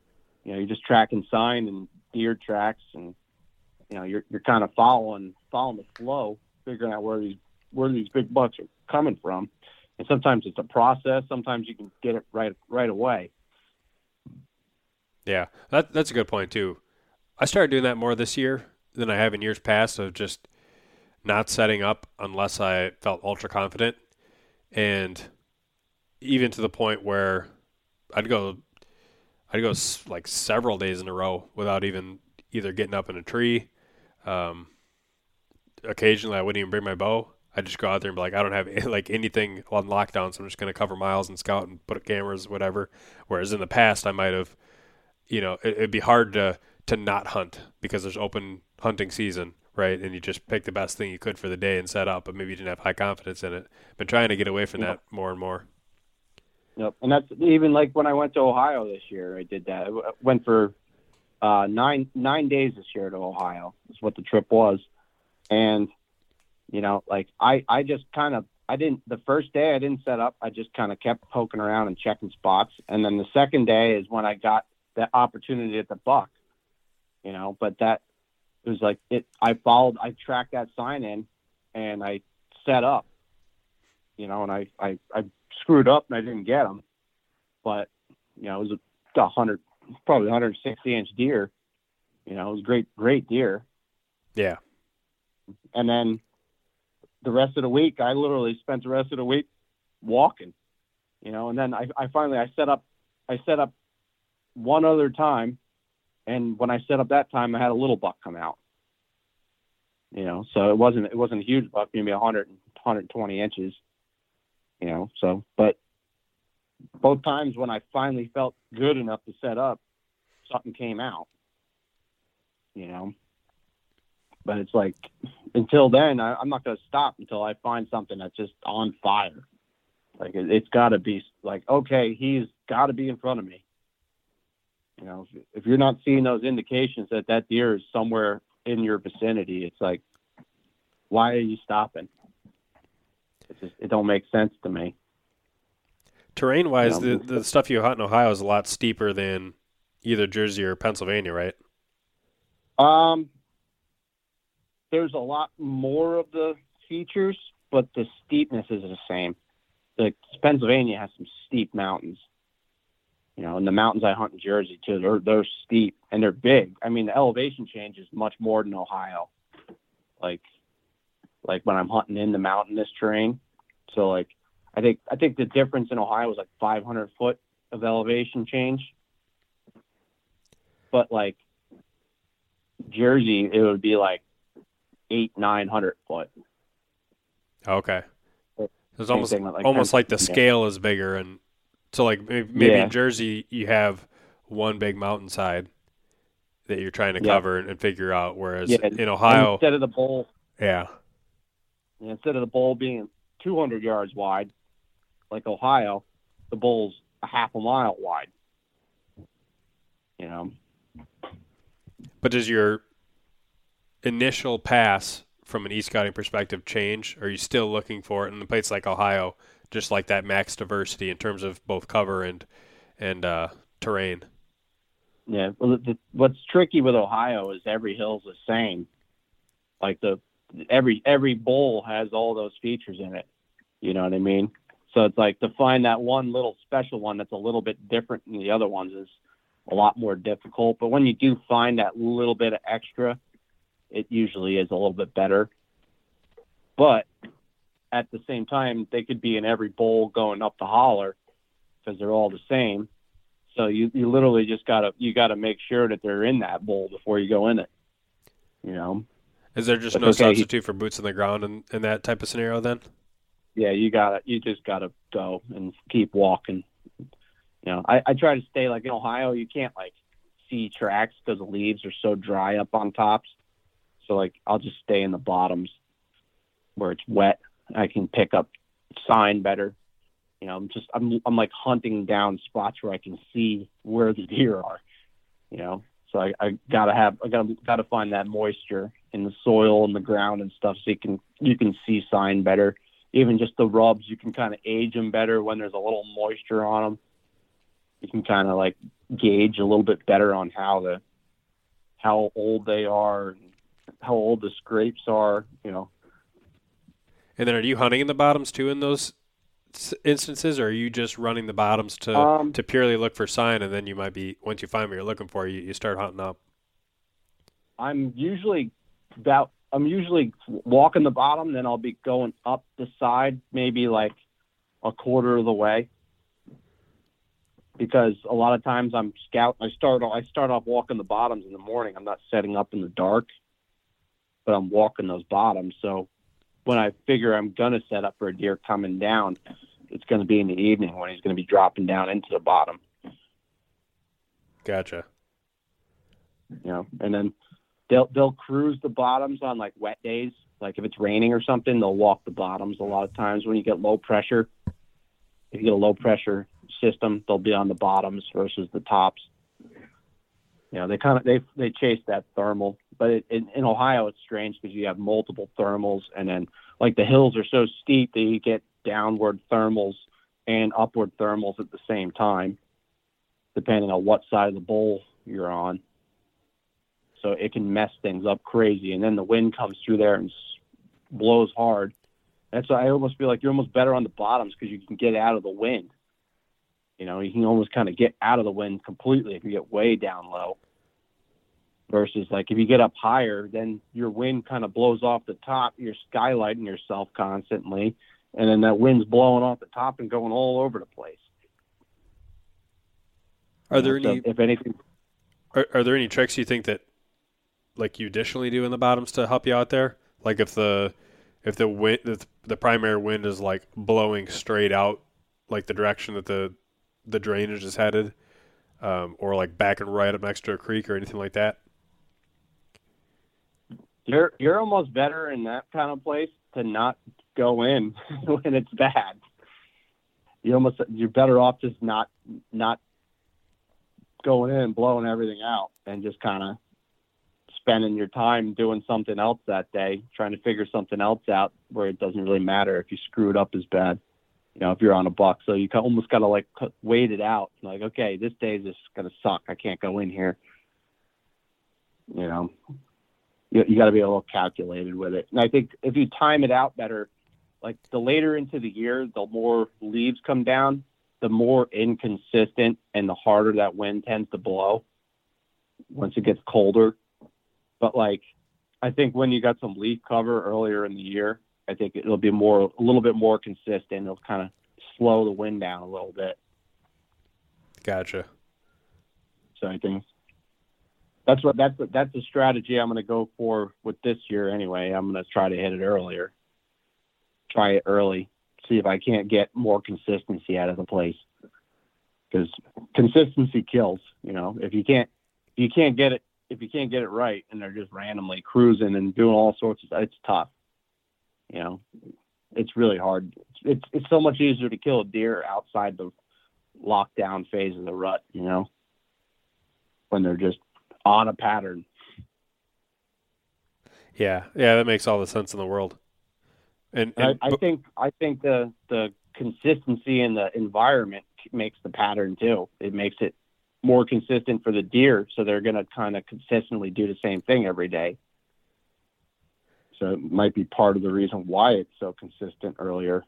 You know, you're just tracking sign and deer tracks, and you know you're you're kind of following following the flow figuring out where these where these big bucks are coming from. And sometimes it's a process. Sometimes you can get it right right away. Yeah, that that's a good point too. I started doing that more this year than I have in years past of just not setting up unless I felt ultra confident, and even to the point where I'd go, I'd go like several days in a row without even either getting up in a tree. Um, occasionally, I wouldn't even bring my bow. I'd just go out there and be like, I don't have like anything on lockdown, so I'm just going to cover miles and scout and put cameras, whatever. Whereas in the past, I might have, you know, it, it'd be hard to to not hunt because there's open hunting season, right? And you just pick the best thing you could for the day and set up, but maybe you didn't have high confidence in it. Been trying to get away from that more and more. Yep, and that's even like when I went to Ohio this year. I did that. I went for uh, nine nine days this year to Ohio. Is what the trip was, and you know, like I I just kind of I didn't the first day I didn't set up. I just kind of kept poking around and checking spots, and then the second day is when I got the opportunity at the buck. You know, but that it was like it. I followed. I tracked that sign in, and I set up. You know, and I I I screwed up and I didn't get them, but you know, it was a, a hundred, probably 160 inch deer. You know, it was great, great deer. Yeah. And then the rest of the week, I literally spent the rest of the week walking. You know, and then I, I finally I set up, I set up one other time, and when I set up that time, I had a little buck come out. You know, so it wasn't it wasn't a huge buck, maybe 100 120 inches you know. So, but both times when I finally felt good enough to set up, something came out, you know. But it's like until then, I, am not going to stop until I find something that's just on fire. Like it, it's got to be like, okay, he's got to be in front of me. You know, if, if you're not seeing those indications that that deer is somewhere in your vicinity, it's like, why are you stopping? It just it don't make sense to me. Terrain wise, the the stuff you hunt in Ohio is a lot steeper than either Jersey or Pennsylvania, right? Um, there's a lot more of the features, but the steepness is the same. The Pennsylvania has some steep mountains. You know, and the mountains I hunt in Jersey too, they're they're steep and they're big. I mean, the elevation change is much more than Ohio. Like like when I'm hunting in the mountainous terrain. So like I think I think the difference in Ohio was like 500 foot of elevation change, but like Jersey, it would be like eight nine hundred foot. Okay, it's almost like almost like the scale is bigger, and so like maybe yeah. in Jersey you have one big mountainside that you're trying to cover and, and, figure out, whereas yeah. in Ohio instead of the bowl, yeah, instead of the bowl being 200 yards wide, like Ohio, the bowl's a half a mile wide. You know. But does your initial pass from an e-scouting perspective change? Are you still looking for it in a place like Ohio, just like that max diversity in terms of both cover and and uh, terrain? Yeah. Well, the, what's tricky with Ohio is every hill's the same. Like the every every bowl has all those features in it. You know what I mean? So it's like to find that one little special one that's a little bit different than the other ones is a lot more difficult. But when you do find that little bit of extra, it usually is a little bit better. But at the same time, they could be in every bowl going up the holler because they're all the same. So you, you literally just gotta you gotta make sure that they're in that bowl before you go in it. You know. Is there just but no okay, substitute he, for boots on the ground in, in that type of scenario then? Yeah, you gotta you just gotta go and keep walking. You know, I, I try to stay like in Ohio, you can't like see tracks because the leaves are so dry up on tops. So like I'll just stay in the bottoms where it's wet. I can pick up sign better. You know, I'm just I'm I'm like hunting down spots where I can see where the deer are. You know, so I, I gotta have I gotta gotta find that moisture in the soil and the ground and stuff, so you can you can see sign better. Even just the rubs, you can kind of age them better when there's a little moisture on them. You can kind of like gauge a little bit better on how the how old they are, how old the scrapes are, you know. And then, are you hunting in the bottoms too in those instances, or are you just running the bottoms to um, to purely look for sign, and then you might be once you find what you're looking for, you, you start hunting up? I'm usually about I'm usually walking the bottom, then I'll be going up the side, maybe like a quarter of the way. because a lot of times I'm scout. I start I start off walking the bottoms in the morning. I'm not setting up in the dark, but I'm walking those bottoms. So when I figure I'm gonna set up for a deer coming down, it's going to be in the evening when he's going to be dropping down into the bottom. Gotcha. You know, and then they'll they'll cruise the bottoms on like wet days. Like if it's raining or something, they'll walk the bottoms a lot of times when you get low pressure. If you get a low pressure system, they'll be on the bottoms versus the tops. You know, they kind of they they chase that thermal, but it, in, in Ohio it's strange because you have multiple thermals, and then like the hills are so steep that you get downward thermals and upward thermals at the same time, depending on what side of the bowl you're on. So it can mess things up crazy, and then the wind comes through there and blows hard. That's why I almost feel like you're almost better on the bottoms because you can get out of the wind. You know, you can almost kind of get out of the wind completely if you get way down low. Versus like if you get up higher, then your wind kind of blows off the top. You're skylighting yourself constantly, and then that wind's blowing off the top and going all over the place. Are there So any if anything, are, are there any tricks you think that like you additionally do in the bottoms to help you out there? Like if the if the wind if the primary wind is like blowing straight out like the direction that the the drainage is headed, um, or like back and right up next to a creek or anything like that. you're you're almost better in that kind of place to not go in when it's bad. You almost you're better off just not not going in blowing everything out and just kind of spending your time doing something else that day, trying to figure something else out where it doesn't really matter if you screw it up as bad. You know, if you're on a buck, so you almost got to like wait it out. Like, okay, this day is just gonna suck. I can't go in here. You know, you, you got to be a little calculated with it. And I think if you time it out better, like the later into the year, the more leaves come down, the more inconsistent and the harder that wind tends to blow once it gets colder. But like, I think when you got some leaf cover earlier in the year, I think it'll be more, a little bit more consistent. It'll kind of slow the wind down a little bit. Gotcha. So I think that's what that's what, that's the strategy I'm going to go for with this year anyway. I'm going to try to hit it earlier, try it early, see if I can't get more consistency out of the place. Because consistency kills. You know, if you can't if you can't get it if you can't get it right and they're just randomly cruising and doing all sorts of it's tough. You know, it's really hard. It's it's so much easier to kill a deer outside the lockdown phase of the rut. You know when they're just on a pattern. Yeah, yeah, that makes all the sense in the world. And, And I, I but- think I think the the consistency in the environment makes the pattern too. It makes it more consistent for the deer, so they're going to kind of consistently do the same thing every day. So it might be part of the reason why it's so consistent earlier.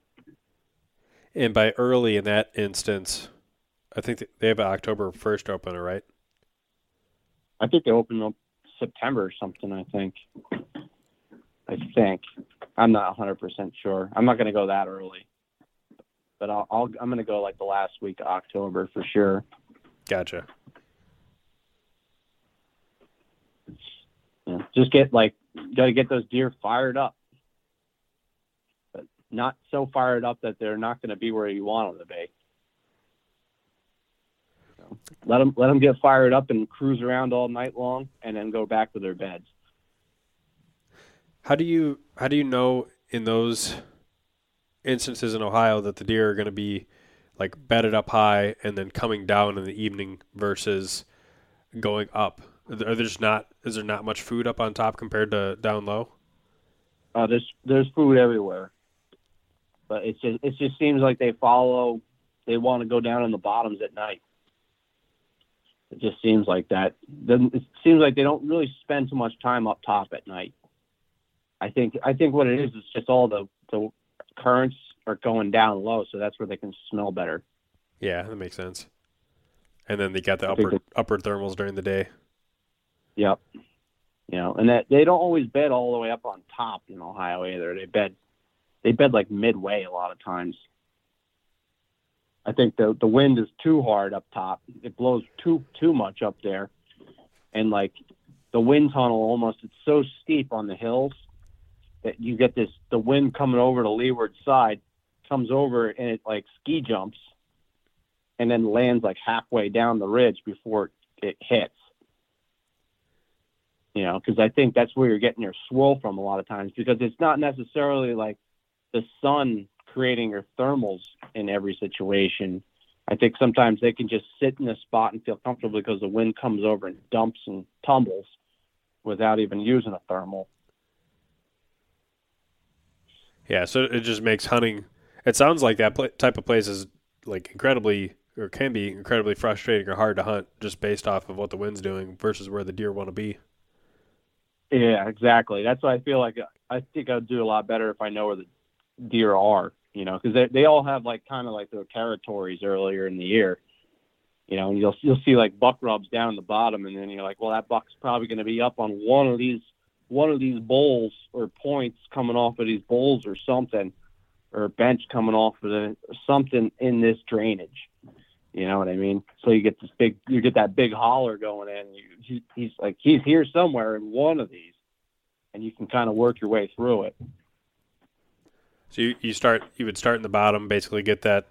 and by early in that instance, I think they have an October first opener, right? I think they open up September or something. I think. I think. I'm not 100 percent sure. I'm not going to go that early, but I'll, I'll I'm going to go like the last week of October for sure. Gotcha. Yeah, just get like got to get those deer fired up, but not so fired up that they're not going to be where you want them to be. So let them let them get fired up and cruise around all night long, and then go back to their beds. How do you how do you know in those instances in Ohio that the deer are going to be like bedded up high and then coming down in the evening versus going up? Are there just not is there not much food up on top compared to down low? Uh, there's there's food everywhere, but it's just it just seems like they follow. They want to go down in the bottoms at night. It just seems like that. Then it seems like they don't really spend too much time up top at night. I think I think what it is is just all the the currents are going down low, so that's where they can smell better. Yeah, that makes sense. And then they got the upper upward thermals during the day. Yep. You know, and that they don't always bed all the way up on top in Ohio either. They bed they bed like midway a lot of times. I think the the wind is too hard up top. It blows too too much up there, and like the wind tunnel almost it's so steep on the hills that you get this the wind coming over the leeward side comes over and it like ski jumps and then lands like halfway down the ridge before it hits you know because i think that's where you're getting your swirl from a lot of times because it's not necessarily like the sun creating your thermals in every situation i think sometimes they can just sit in a spot and feel comfortable because the wind comes over and dumps and tumbles without even using a thermal Yeah, so it just makes hunting. It sounds like that pl- type of place is like incredibly or can be incredibly frustrating or hard to hunt just based off of what the wind's doing versus where the deer want to be. Yeah, exactly. That's why I feel like uh, I think I'd do a lot better if I know where the deer are. You know, because they they all have like kind of like their territories earlier in the year. You know, and you'll you'll see like buck rubs down the bottom, and then you're like, well, that buck's probably going to be up on one of these one of these bowls or points coming off of these bowls or something, or bench coming off of the something in this drainage. You know what I mean? So you get this big, you get that big holler going in. You, he, he's like, he's here somewhere in one of these, and you can kind of work your way through it. So you, you start you would start in the bottom, basically get that,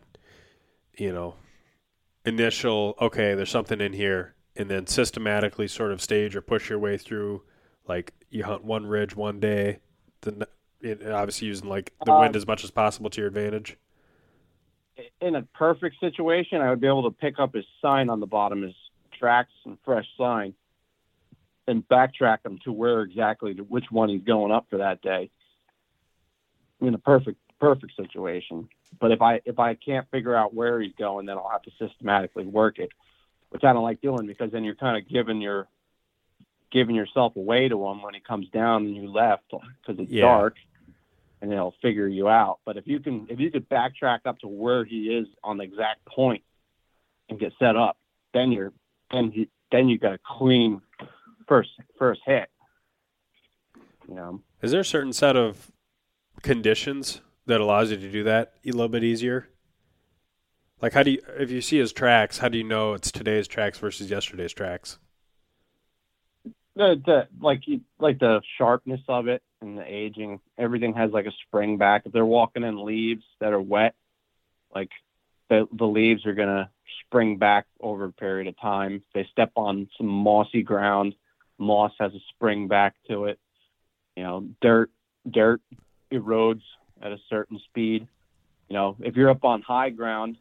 you know, initial okay, there's something in here, and then systematically sort of stage or push your way through. Like you hunt one ridge one day, then obviously using like the wind Uh, as much as possible to your advantage. In a perfect situation, I would be able to pick up his sign on the bottom, his tracks and fresh sign, and backtrack him to where exactly to which one he's going up for that day. In a perfect perfect situation. But if I if I can't figure out where he's going, then I'll have to systematically work it, which I don't like doing because then you're kind of giving your giving yourself away to him when he comes down and you left because it's Yeah. dark, and he'll figure you out. But if you can if you could backtrack up to where he is on the exact point and get set up, then you're then you then you got a clean first first hit. You know. Is there a certain set of conditions that allows you to do that a little bit easier? Like, how do you, if you see his tracks, how do you know it's today's tracks versus yesterday's tracks? the, the like like the sharpness of it and the aging everything has like a spring back. If they're walking in leaves that are wet like the the leaves are gonna spring back over a period of time. If they step on some mossy ground moss has a spring back to it. You know dirt dirt erodes at a certain speed. You know if you're up on high ground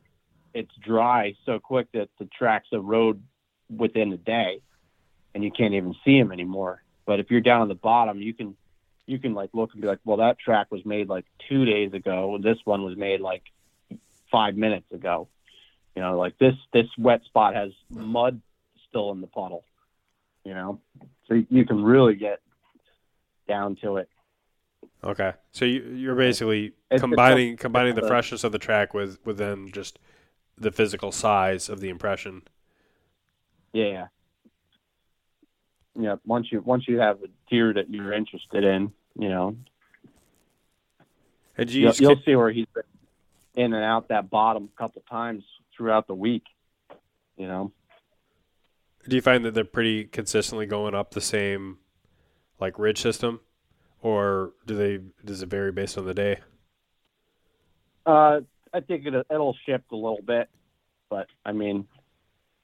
it's dry so quick that the tracks erode within a day and you can't even see them anymore. But if you're down on the bottom, you can you can like look and be like, well, that track was made like two days ago. and This one was made like five minutes ago. You know, like this this wet spot has mud still in the puddle. You know, so you, you can really get down to it. Okay, so you, you're basically It's- combining a- combining the it's freshness of the track with with then just the physical size of the impression. Yeah. Yeah. Once you once you have a deer that you're interested in, you know, And do you you'll, you'll see where he's been in and out that bottom a couple times throughout the week. You know, do you find that they're pretty consistently going up the same like ridge system, or do they does it vary based on the day? uh, I think it, it'll shift a little bit, but I mean,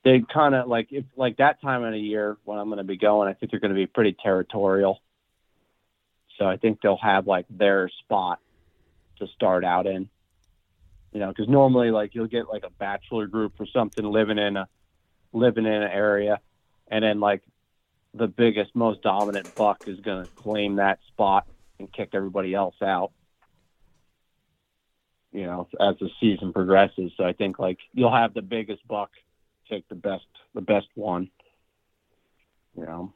they kind of like if like that time of the year when I'm going to be going, I think they're going to be pretty territorial. So I think they'll have like their spot to start out in. You know, because normally like you'll get like a bachelor group or something living in a living in an area, and then like the biggest, most dominant buck is going to claim that spot and kick everybody else out you know, as the season progresses. So I think like you'll have the biggest buck take the best the best one. You know.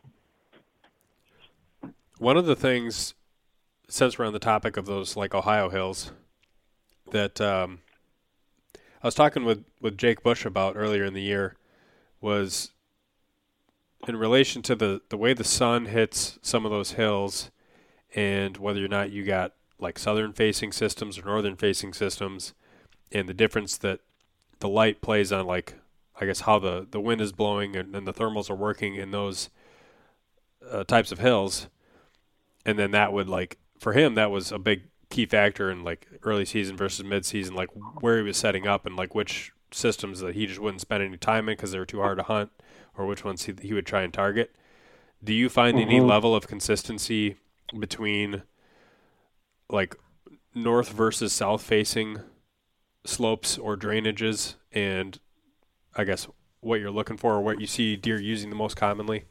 One of the things, since we're on the topic of those like Ohio hills, that um, I was talking with with Jake Bush about earlier in the year was in relation to the the way the sun hits some of those hills, and whether or not you got like southern facing systems or northern facing systems, and the difference that the light plays on like I guess how the the wind is blowing and, and the thermals are working in those uh, types of hills, and then that would like for him that was a big key factor in like early season versus mid season, like where he was setting up and like which systems that he just wouldn't spend any time in because they were too hard to hunt, or which ones he, he would try and target. Do you find mm-hmm. any level of consistency between like north versus south facing slopes or drainages and I guess what you're looking for or what you see deer using the most commonly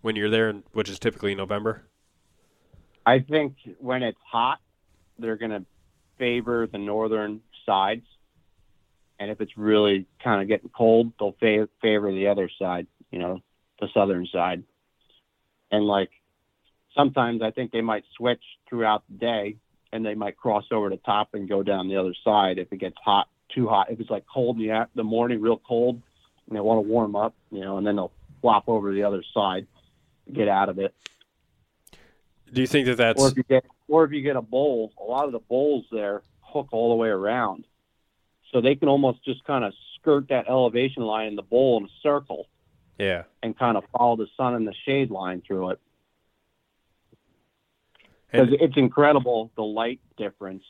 when you're there, which is typically November? I think when it's hot, they're going to favor the northern sides. And if it's really kind of getting cold, they'll fa- favor the other side, you know, the southern side. And like sometimes I think they might switch throughout the day and they might cross over the top and go down the other side if it gets hot, too hot. If it's like cold in the, the morning, real cold, and they want to warm up, you know, and then they'll flop over to the other side, to get out of it. Do you think that that's or if you get or if you get a bowl, a lot of the bowls there hook all the way around, so they can almost just kind of skirt that elevation line in the bowl in a circle. Yeah, and kind of follow the sun and the shade line through it. Because it's incredible the light difference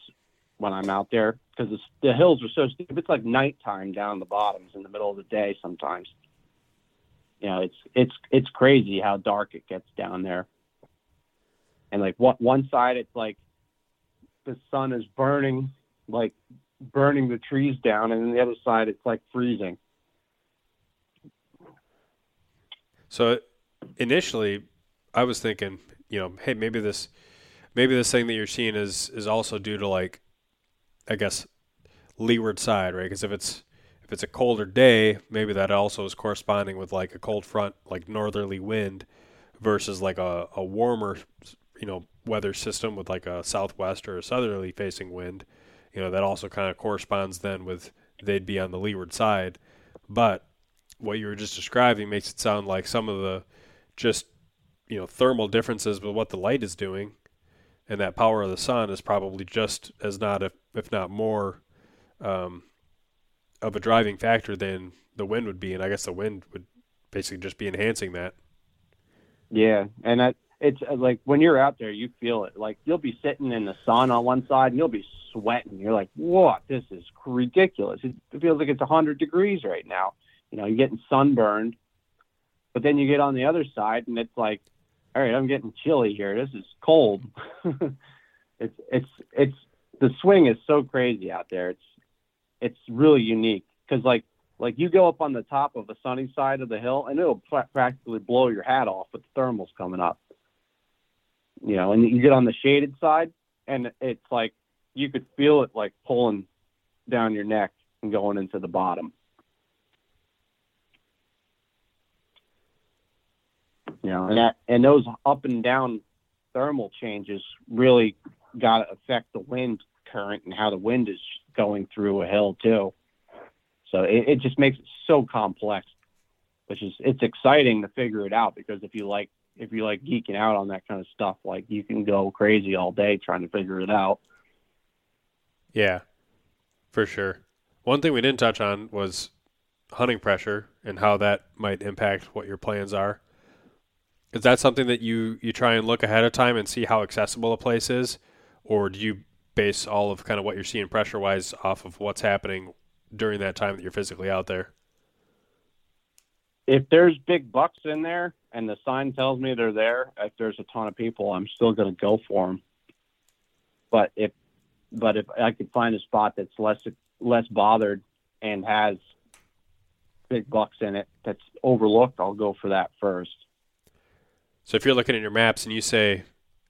when I'm out there because the hills are so steep. It's like nighttime down the bottoms in the middle of the day sometimes. You know, it's it's it's crazy how dark it gets down there and like what one side it's like the sun is burning like burning the trees down and then the other side it's like freezing. So initially i was thinking you know hey maybe this maybe this thing that you're seeing is is also due to like i guess leeward side right? Because if it's if it's a colder day maybe that also is corresponding with like a cold front like northerly wind versus like a, a warmer you know weather system with like a southwest or a southerly facing wind, you know that also kind of corresponds then with they'd be on the leeward side. But what you were just describing makes it sound like some of the just you know thermal differences with what the light is doing and that power of the sun is probably just as not if, if not more um, of a driving factor than the wind would be. And i guess the wind would basically just be enhancing that. Yeah. And that it's uh, like when you're out there, you feel it. Like you'll be sitting in the sun on one side and you'll be sweating. You're like, what? This is ridiculous. It feels like it's 100 degrees right now. You know, you're getting sunburned. But then you get on the other side and it's like, all right, I'm getting chilly here. This is cold. it's, it's, it's, the swing is so crazy out there. It's, it's really unique because like, like you go up on the top of a sunny side of the hill and it'll pr- practically blow your hat off with the thermals coming up you know, and you get on the shaded side, and it's like you could feel it like pulling down your neck and going into the bottom. You know, and that and those up and down thermal changes really got to affect the wind current and how the wind is going through a hill too. So it, it just makes it so complex, which is it's exciting to figure it out because if you like if you like geeking out on that kind of stuff, like you can go crazy all day trying to figure it out. Yeah, for sure. One thing we didn't touch on was hunting pressure and how that might impact what your plans are. Is that something that you you try and look ahead of time and see how accessible a place is, or do you base all of kind of what you're seeing pressure wise off of what's happening during that time that you're physically out there? If there's big bucks in there, and the sign tells me they're there, if there's a ton of people, I'm still going to go for them. But if but if I could find a spot that's less less bothered and has big bucks in it that's overlooked, I'll go for that first. So if you're looking at your maps and you say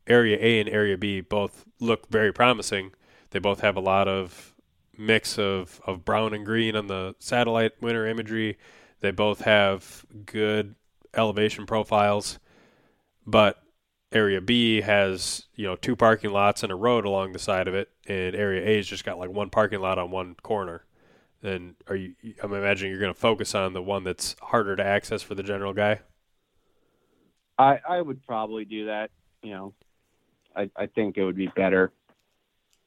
area A and area B both look very promising, they both have a lot of mix of, of brown and green on the satellite winter imagery. They both have good elevation profiles, but area B has you know two parking lots and a road along the side of it, and area A has just got like one parking lot on one corner. Then are you? I'm imagining you're going to focus on the one that's harder to access for the general guy. I I would probably do that. You know, I I think it would be better.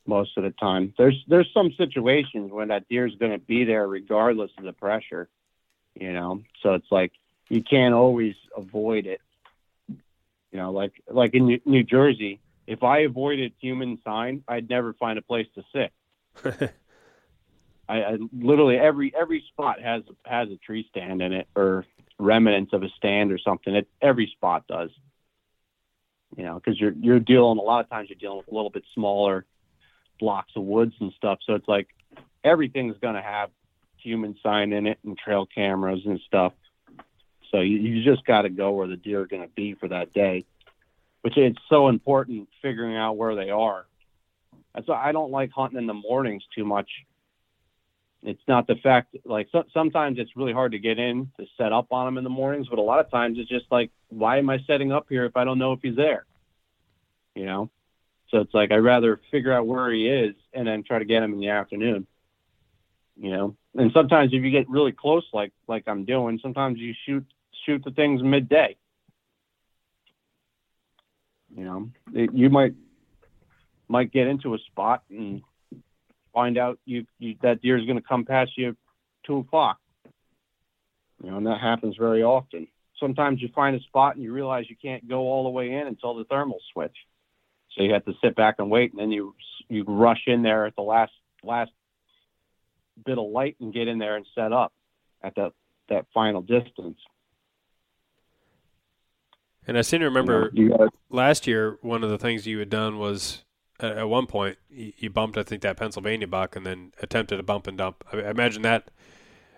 most of the time. There's there's some situations when that deer is going to be there regardless of the pressure, you know. So it's like you can't always avoid it. You know, like like in New, New Jersey, if I avoided human sign, I'd never find a place to sit. I, I literally every every spot has has a tree stand in it or remnants of a stand or something. It every spot does. You know, because you're you're dealing a lot of times you're dealing with a little bit smaller blocks of woods and stuff. So it's like everything's going to have human sign in it and trail cameras and stuff. So you, you just got to go where the deer are going to be for that day, which it's so important figuring out where they are. That's why I don't like hunting in the mornings too much. It's not the fact like so, sometimes it's really hard to get in to set up on them in the mornings, but a lot of times it's just like, why am I setting up here if I don't know if he's there? You know, so it's like I'd rather figure out where he is and then try to get him in the afternoon. You know, and sometimes if you get really close, like like I'm doing, sometimes you shoot shoot the things midday. You know, it, you might might get into a spot and find out you, you that deer is going to come past you two o'clock. You know, and that happens very often. Sometimes you find a spot and you realize you can't go all the way in until the thermals switch. So you have to sit back and wait, and then you you rush in there at the last last bit of light and get in there and set up at that that final distance. And I seem to remember You know, you last year one of the things you had done was at, at one point you, you bumped I think that Pennsylvania buck and then attempted a bump and dump. I, I imagine that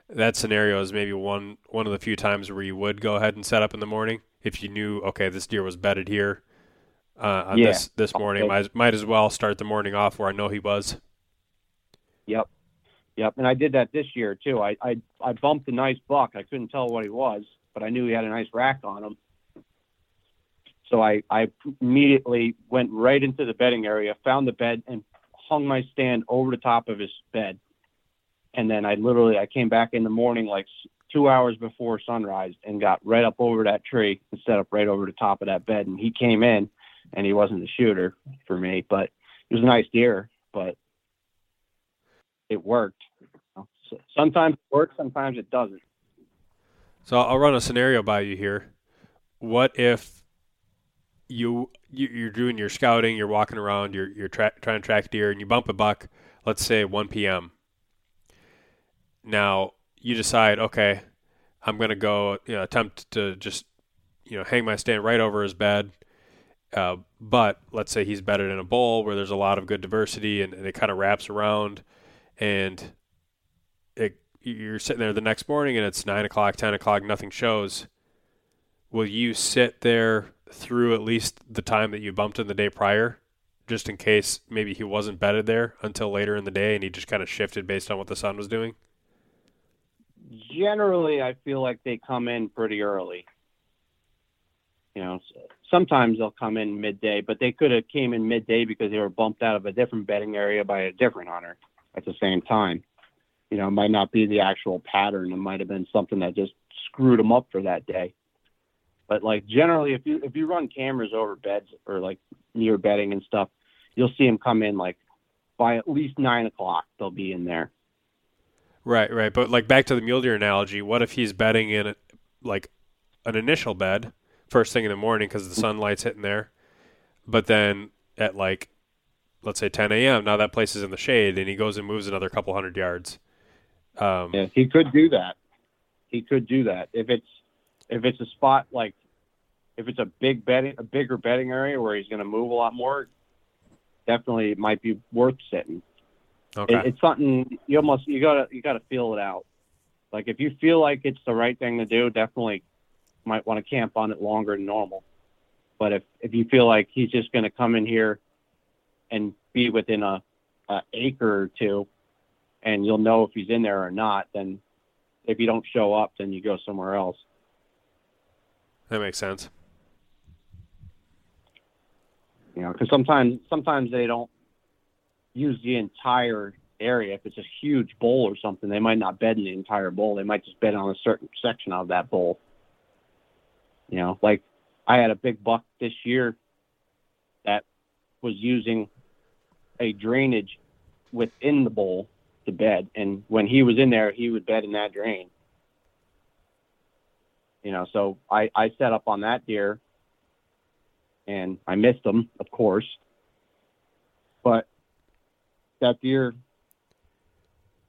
that scenario is maybe one one of the few times where you would go ahead and set up in the morning if you knew okay this deer was bedded here uh, on Yeah. this this morning. Might might as well start the morning off where I know he was. Yep. Yep. And I did that this year too. I, I I bumped a nice buck. I couldn't tell what he was, but I knew he had a nice rack on him. So I, I immediately went right into the bedding area, found the bed and hung my stand over the top of his bed. And then I literally I came back in the morning like two hours before sunrise and got right up over that tree and set up right over the top of that bed. And he came in and he wasn't a shooter for me, but he was a nice deer, but it worked. So sometimes it works, sometimes it doesn't. So I'll run a scenario by you here. What if you, you you're doing your scouting, you're walking around, you're you're tra- trying to track deer, and you bump a buck, let's say 1 p.m. Now you decide, okay, I'm gonna go, you know, attempt to just, you know, hang my stand right over his bed. Uh, but let's say he's bedded in a bowl where there's a lot of good diversity, and, and it kind of wraps around, and it you're sitting there the next morning and it's nine o'clock, ten o'clock, nothing shows. Will you sit there through at least the time that you bumped in the day prior, just in case maybe he wasn't bedded there until later in the day and he just kind of shifted based on what the sun was doing? Generally, I feel like they come in pretty early. You know, sometimes they'll come in midday, but they could have came in midday because they were bumped out of a different bedding area by a different hunter at the same time. You know, it might not be the actual pattern. It might have been something that just screwed them up for that day. But like generally, if you if you run cameras over beds or like near bedding and stuff, you'll see them come in like by at least nine o'clock. They'll be in there. Right, right. But like back to the mule deer analogy, what if he's bedding in like an initial bed first thing in the morning because the sunlight's hitting there, but then at like let's say 10 a.m. now that place is in the shade and he goes and moves another couple hundred yards. Um, Yeah, he could do that. He could do that if it's if it's a spot like if it's a big bedding a bigger bedding area where he's going to move a lot more. Definitely, it might be worth sitting. okay. It, it's something you almost you gotta you gotta feel it out. Like if you feel like it's the right thing to do, definitely might want to camp on it longer than normal. But if if you feel like he's just going to come in here and be within a, a acre or two, and you'll know if he's in there or not, then if you don't show up, then you go somewhere else. that makes sense. You know, because sometimes sometimes they don't use the entire area. If it's a huge bowl or something, they might not bed in the entire bowl. They might just bed on a certain section of that bowl. You know, like I had a big buck this year that was using a drainage within the bowl to bed, and when he was in there, he would bed in that drain. You know, so I I set up on that deer, and I missed him, of course. But that deer,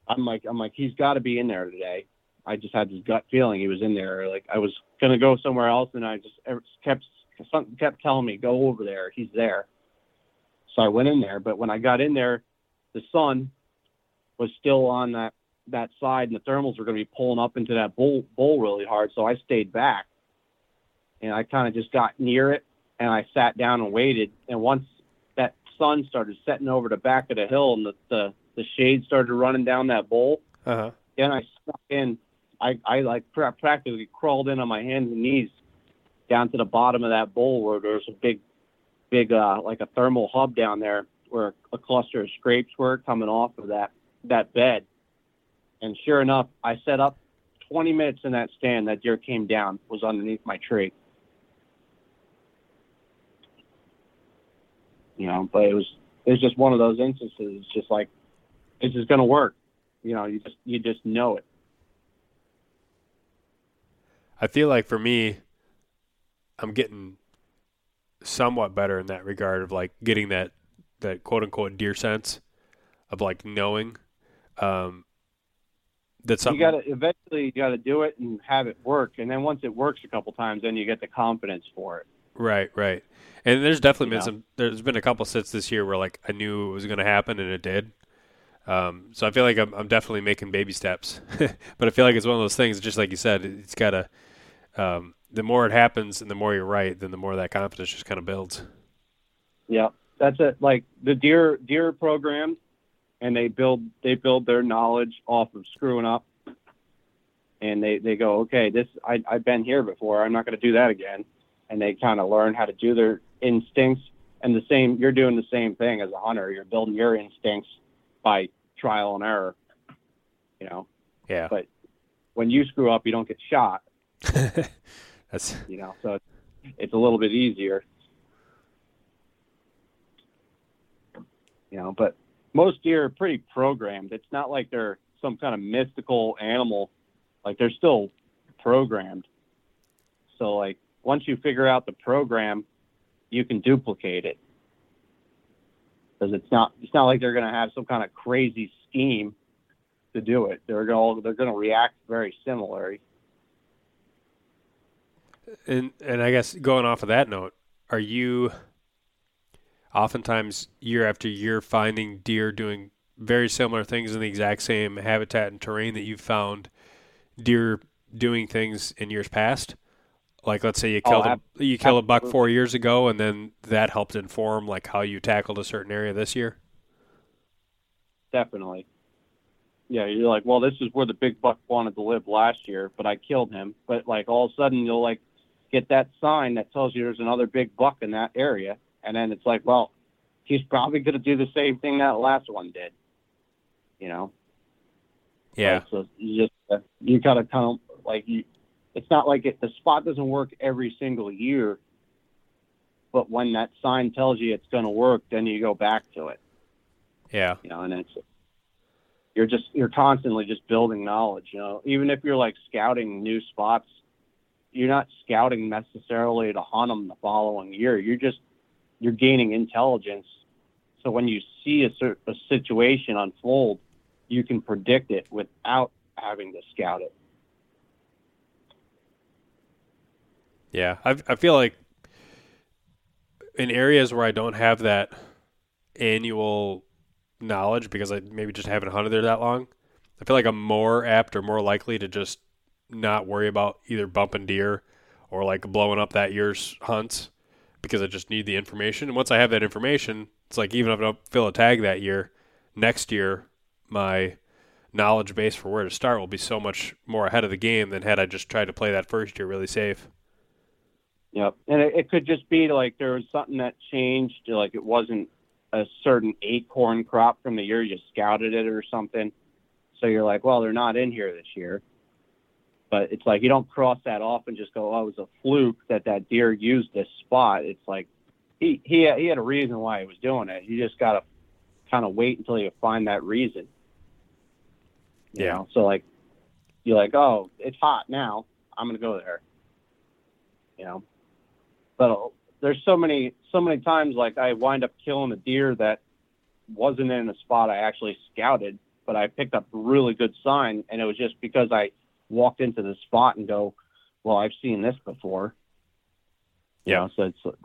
I'm like I'm like he's got to be in there today. I just had this gut feeling he was in there. Like I was gonna go somewhere else, and I just kept something kept telling me go over there. He's there. So I went in there, but when I got in there, the sun was still on that that side, and the thermals were going to be pulling up into that bowl bowl really hard. So I stayed back, and I kind of just got near it, and I sat down and waited. And once that sun started setting over the back of the hill, and the the, the shade started running down that bowl, uh-huh. then I stuck in. I I like practically crawled in on my hands and knees down to the bottom of that bowl where there's a big big uh, like a thermal hub down there where a cluster of scrapes were coming off of that that bed. And sure enough, I set up 20 minutes in that stand. That deer came down, was underneath my tree. You know, but it was it was just one of those instances. It's just like this is going to work. You know, you just you just know it. I feel like for me, I'm getting somewhat better in that regard of like getting that that quote unquote deer sense of like knowing um, that something you got to eventually you got to do it and have it work, and then once it works a couple times, then you get the confidence for it. Right, right. And there's definitely been some. There's been a couple sits this year where like I knew it was going to happen and it did. Um, so I feel like I'm, I'm definitely making baby steps, but I feel like it's one of those things. Just like you said, it's got to. Um, the more it happens and the more you're right, then the more that confidence just kind of builds. Yeah, that's it. Like the deer deer program, and they build they build their knowledge off of screwing up, and they they go, okay, this I I've been here before. I'm not going to do that again, and they kind of learn how to do their instincts. And the same, you're doing the same thing as a hunter. You're building your instincts by trial and error. You know. Yeah. But when you screw up, you don't get shot. That's you know, so it's, it's a little bit easier. You know, but most deer are pretty programmed. It's not like they're some kind of mystical animal. Like they're still programmed. So like once you figure out the program, you can duplicate it. Because it's not it's not like they're going to have some kind of crazy scheme to do it. They're going they're to react very similarly and and I guess going off of that note, are you oftentimes year after year finding deer doing very similar things in the exact same habitat and terrain that you've found deer doing things in years past? Like let's say you oh, killed oh, a, you killed a buck four years ago, and then that helped inform like how you tackled a certain area this year. Definitely. Yeah, you're like, well, this is where the big buck wanted to live last year, but I killed him. But like all of a sudden, you'll like get that sign that tells you there's another big buck in that area, and then it's like, well, he's probably going to do the same thing that last one did. You know. Yeah. so you just uh, you got to kind of like you. It's not like it, the spot doesn't work every single year, but when that sign tells you it's going to work, then you go back to it. Yeah. You know, and it's you're just you're constantly just building knowledge. You know, even if you're like scouting new spots you're not scouting necessarily to hunt them the following year. You're just you're gaining intelligence. So when you see a, a situation unfold, you can predict it without having to scout it. Yeah, I, I feel like in areas where I don't have that annual knowledge because I maybe just haven't hunted there that long, I feel like I'm more apt or more likely to just not worry about either bumping deer or like blowing up that year's hunts because I just need the information. And once I have that information, it's like even if I don't fill a tag that year, next year my knowledge base for where to start will be so much more ahead of the game than had I just tried to play that first year really safe. Yep, and it, it could just be like there was something that changed, like it wasn't a certain acorn crop from the year you scouted it or something. So you're like, well, they're not in here this year. But it's like you don't cross that off and just go, "Oh, it was a fluke that that deer used this spot." It's like he he he had a reason why he was doing it. You just got to kind of wait until you find that reason. You Yeah. Know? So like, you're like, oh, it's hot now. I'm gonna go there. You know, but uh, there's so many so many times like I wind up killing a deer that wasn't in a spot I actually scouted, but I picked up a really good sign, and it was just because I walked into the spot and go, well, I've seen this before. You Yeah. know, so it's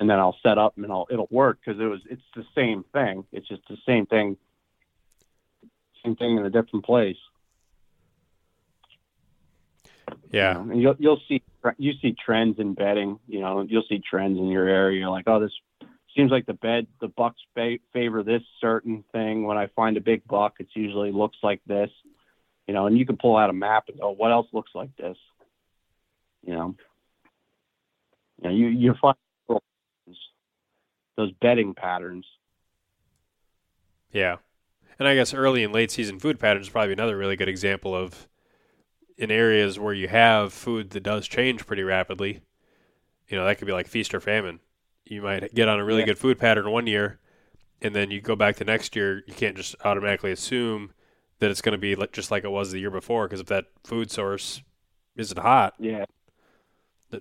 and then I'll set up and I'll it'll work because it was it's the same thing. It's just the same thing, same thing in a different place. Yeah. You know, and you'll you'll see you see trends in bedding, You know, you'll see trends in your area. You're like, oh, this seems like the bed the bucks favor this certain thing. When I find a big buck, it usually looks like this. You know, and you can pull out a map and go, what else looks like this? You know, you know, you you find those bedding patterns. Yeah. And I guess early and late season food patterns is probably another really good example of in areas where you have food that does change pretty rapidly. You know, that could be like feast or famine. You might get on a really Yeah. good food pattern one year, and then you go back the next year. You can't just automatically assume that it's going to be just like it was the year before because if that food source isn't hot, Yeah,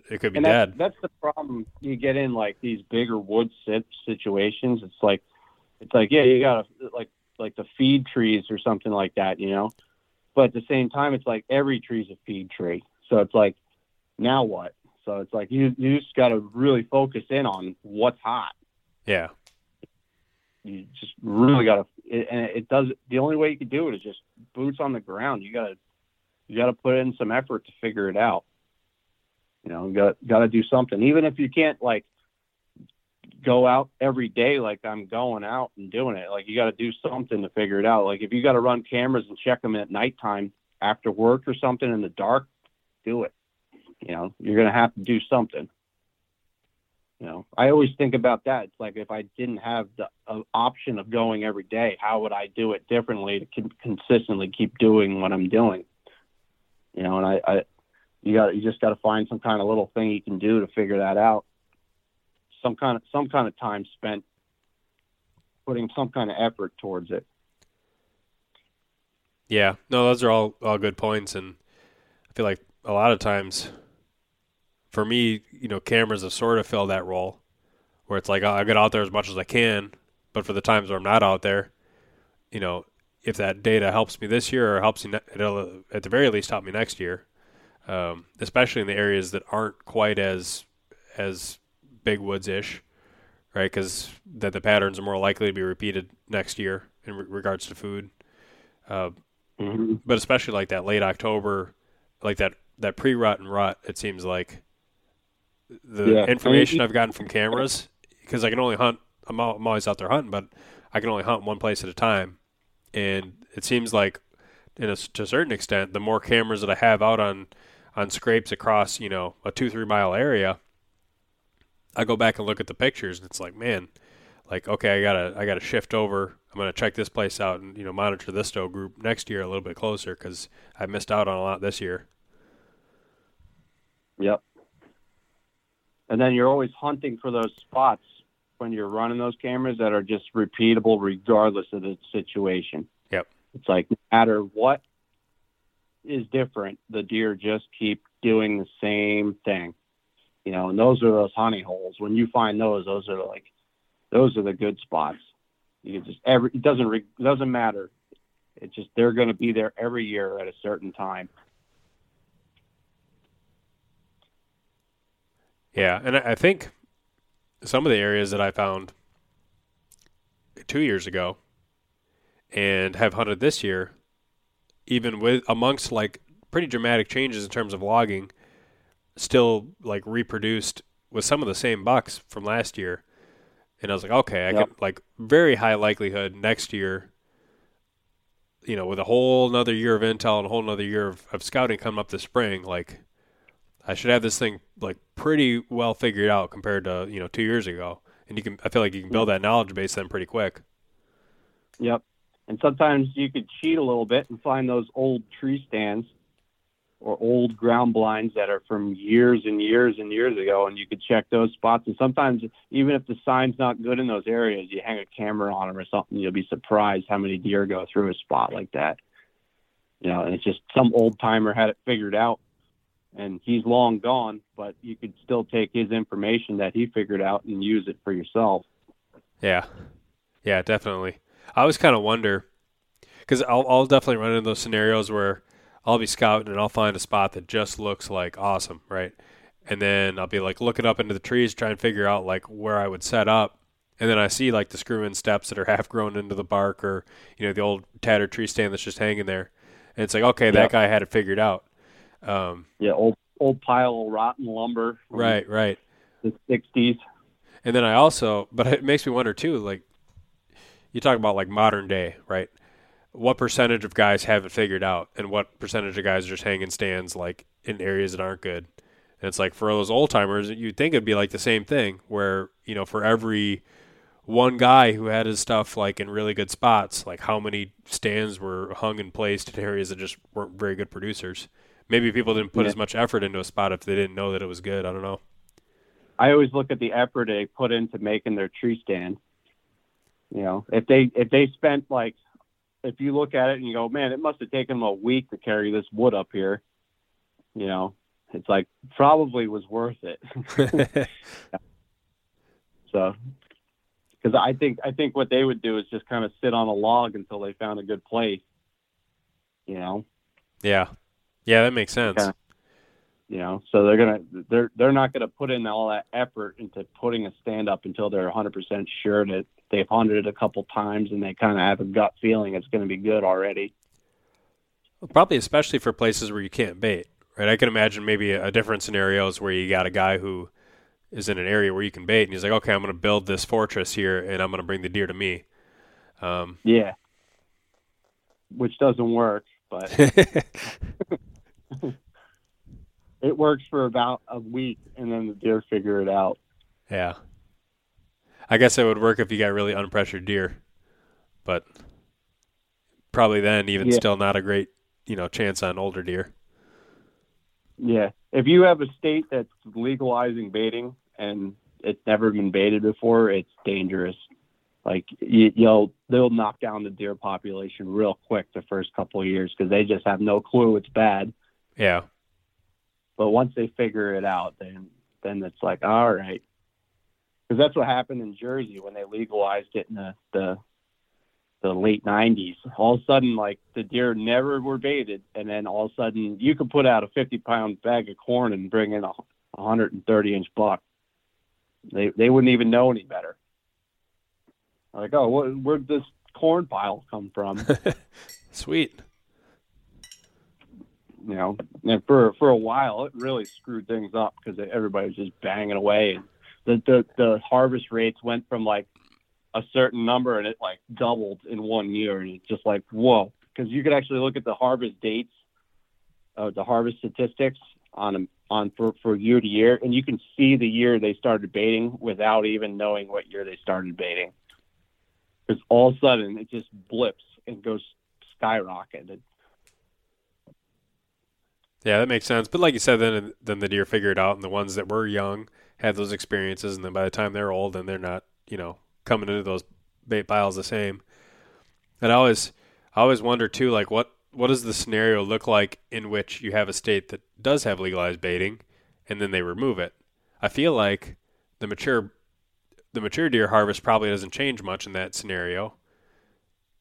it could be and dead. that's, that's the problem you get in like these bigger wood sit situations. It's like it's like yeah you gotta like like the feed trees or something like that you know? But at the same time it's like every tree's a feed tree. So it's like now what? So it's like you you just gotta really focus in on what's hot. Yeah. You just really gotta it, and it does the only way you can do it is just boots on the ground. You gotta you gotta put in some effort to figure it out. You know you got got to do something. Even if you can't like go out every day like i'm going out and doing it like you got to do something to figure it out. Like if you got to run cameras and check them at nighttime after work or something in the dark do it. You know you're to have to do something you know i always think about that. It's like if i didn't have the uh, option of going every day how would i do it differently to con- consistently keep doing what i'm doing? You know and i, I you got you just got to find some kind of little thing you can do to figure that out. Some kind of some kind of time spent putting some kind of effort towards it. Yeah, no, those are all all good points, and I feel like a lot of times, for me, you know, cameras have sort of filled that role, where it's like I get out there as much as I can, but for the times where I'm not out there, you know, if that data helps me this year or helps me, it'll at the very least help me next year, um, especially in the areas that aren't quite as as big woods ish, right? Because that the patterns are more likely to be repeated next year in re- regards to food. Uh, mm-hmm. but especially like that late October, like that that pre rut and rut, it seems like the Yeah. information I mean, I've gotten from cameras because I can only hunt. I'm, I'm always out there hunting, but I can only hunt one place at a time, and it seems like, in a, to a certain extent, the more cameras that I have out on on scrapes across you know a two three mile area, I go back and look at the pictures, and it's like, man, like okay, I gotta I gotta shift over. I'm gonna check this place out and you know monitor this doe group next year a little bit closer because I missed out on a lot this year. Yep. And then you're always hunting for those spots when you're running those cameras that are just repeatable regardless of the situation. Yep. It's like no matter what is different, the deer just keep doing the same thing. You know, and those are those honey holes. When you find those, those are like those are the good spots. You can just every it doesn't re, it doesn't matter. It's just they're going to be there every year at a certain time. Yeah, and I think some of the areas that I found two years ago and have hunted this year, even with amongst like pretty dramatic changes in terms of logging, still like reproduced with some of the same bucks from last year. And I was like, okay, I Yep. could like very high likelihood next year, you know, with a whole another year of intel and a whole another year of, of scouting coming up this spring, like I should have this thing like pretty well figured out compared to you know two years ago. And you can, I feel like you can build that knowledge base then pretty quick. Yep. And sometimes you could cheat a little bit and find those old tree stands or old ground blinds that are from years and years and years ago, and you could check those spots. And sometimes, even if the sign's not good in those areas, you hang a camera on them or something, you'll be surprised how many deer go through a spot like that. You know, and it's just some old timer had it figured out, and he's long gone, but you could still take his information that he figured out and use it for yourself. Yeah, yeah, definitely. I always kind of wonder because I'll, I'll definitely run into those scenarios where I'll be scouting and I'll find a spot that just looks like awesome, right? And then I'll be like looking up into the trees, trying to figure out like where I would set up. And then I see like the screw in steps that are half grown into the bark or, you know, the old tattered tree stand that's just hanging there. And it's like, okay, that guy had it figured out. Um, yeah, old old pile of rotten lumber. Right, right. The 60s. And then I also, but it makes me wonder too, like, you talk about like modern day, right? what percentage of guys have it figured out and what percentage of guys are just hanging stands like in areas that aren't good. And it's like for all those old timers, you'd think it'd be like the same thing where, you know, for every one guy who had his stuff like in really good spots, like how many stands were hung and placed in areas that just weren't very good producers. Maybe people didn't put yeah. as much effort into a spot if they didn't know that it was good. I don't know. I always look at the effort they put into making their tree stand. You know, if they if they spent like if you look at it and you go, man, it must have taken them a week to carry this wood up here, you know, it's like probably was worth it. so, because I think I think what they would do is just kind of sit on a log until they found a good place, you know. Yeah, yeah, that makes sense. Kinda, you know, so they're gonna they're they're not gonna put in all that effort into putting a stand up until they're 100 percent sure that they've hunted it a couple times and they kind of have a gut feeling it's going to be good already. Well, probably especially for places where you can't bait, right? I can imagine maybe a, a different is where you got a guy who is in an area where you can bait and he's like, okay, I'm going to build this fortress here and I'm going to bring the deer to me. Um, yeah, which doesn't work, but it works for about a week and then the deer figure it out. Yeah. I guess it would work if you got really unpressured deer, but probably then even yeah. still not a great you know chance on older deer. Yeah, if you have a state that's legalizing baiting and it's never been baited before, it's dangerous. Like you, will they'll knock down the deer population real quick the first couple of years because they just have no clue it's bad. Yeah. But once they figure it out, then then it's like all right, because that's what happened in Jersey when they legalized it in the, the the late 90s. All of a sudden, like the deer never were baited, and then all of a sudden, you could put out a 50 pound bag of corn and bring in a 130 inch buck. They they wouldn't even know any better. Like, oh, what, where'd this corn pile come from? Sweet. You know, and for for a while, it really screwed things up because everybody was just banging away. And the, the the harvest rates went from like a certain number and it like doubled in one year. And it's just like whoa. Because you could actually look at the harvest dates uh, the harvest statistics on on for, for year to year and you can see the year they started baiting without even knowing what year they started baiting. Because all of a sudden it just blips and goes skyrocketed yeah that makes sense but like you said then then the deer figure it out and the ones that were young have those experiences, and then by the time they're old and they're not, you know, coming into those bait piles the same. And I always, I always wonder too, like what what does the scenario look like in which you have a state that does have legalized baiting, and then they remove it? I feel like the mature, the mature deer harvest probably doesn't change much in that scenario,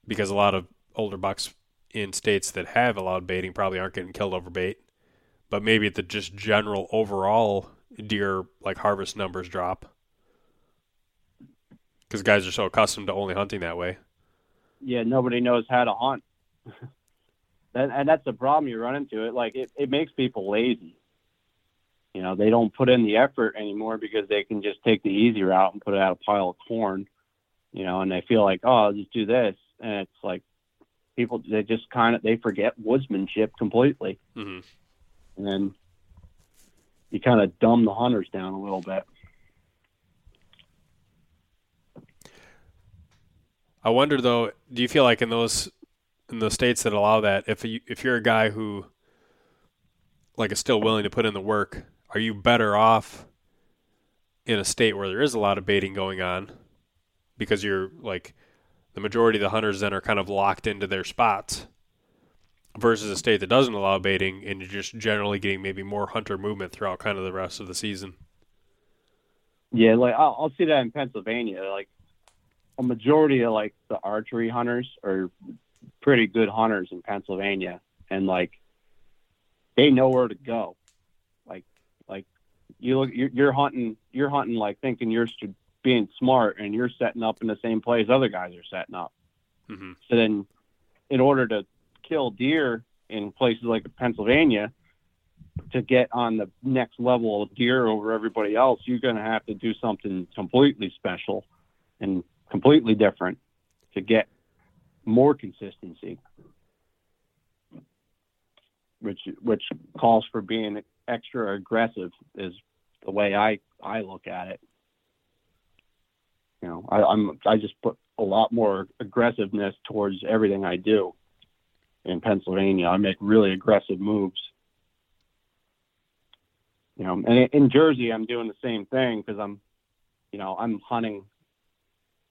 because a lot of older bucks in states that have allowed baiting probably aren't getting killed over bait. But maybe the just general overall deer like harvest numbers drop because guys are so accustomed to only hunting that way. Yeah, nobody knows how to hunt, and, and that's the problem you run into. It like it, it makes people lazy. You know, they don't put in the effort anymore because they can just take the easy route and put out a pile of corn. You know, and they feel like, oh, I'll just do this, and it's like people they just kind of they forget woodsmanship completely. Mm-hmm. And then you kind of dumb the hunters down a little bit. I wonder though, do you feel like in those in the states that allow that, if you if you're a guy who like is still willing to put in the work, are you better off in a state where there is a lot of baiting going on because you're like the majority of the hunters then are kind of locked into their spots versus a state that doesn't allow baiting and you're just generally getting maybe more hunter movement throughout kind of the rest of the season. Yeah, like I'll, I'll see that in Pennsylvania. Like a majority of like the archery hunters are pretty good hunters in Pennsylvania, and like they know where to go. Like, like you look, you're, you're hunting, you're hunting like thinking you're st- being smart, and you're setting up in the same place other guys are setting up. Mm-hmm. So then, in order to kill deer in places like Pennsylvania, to get on the next level of deer over everybody else, you're going to have to do something completely special and completely different to get more consistency, which which calls for being extra aggressive is the way I I look at it. You know, I, I'm I just put a lot more aggressiveness towards everything I do in Pennsylvania. I make really aggressive moves. You know, and in Jersey, I'm doing the same thing because I'm, you know, I'm hunting.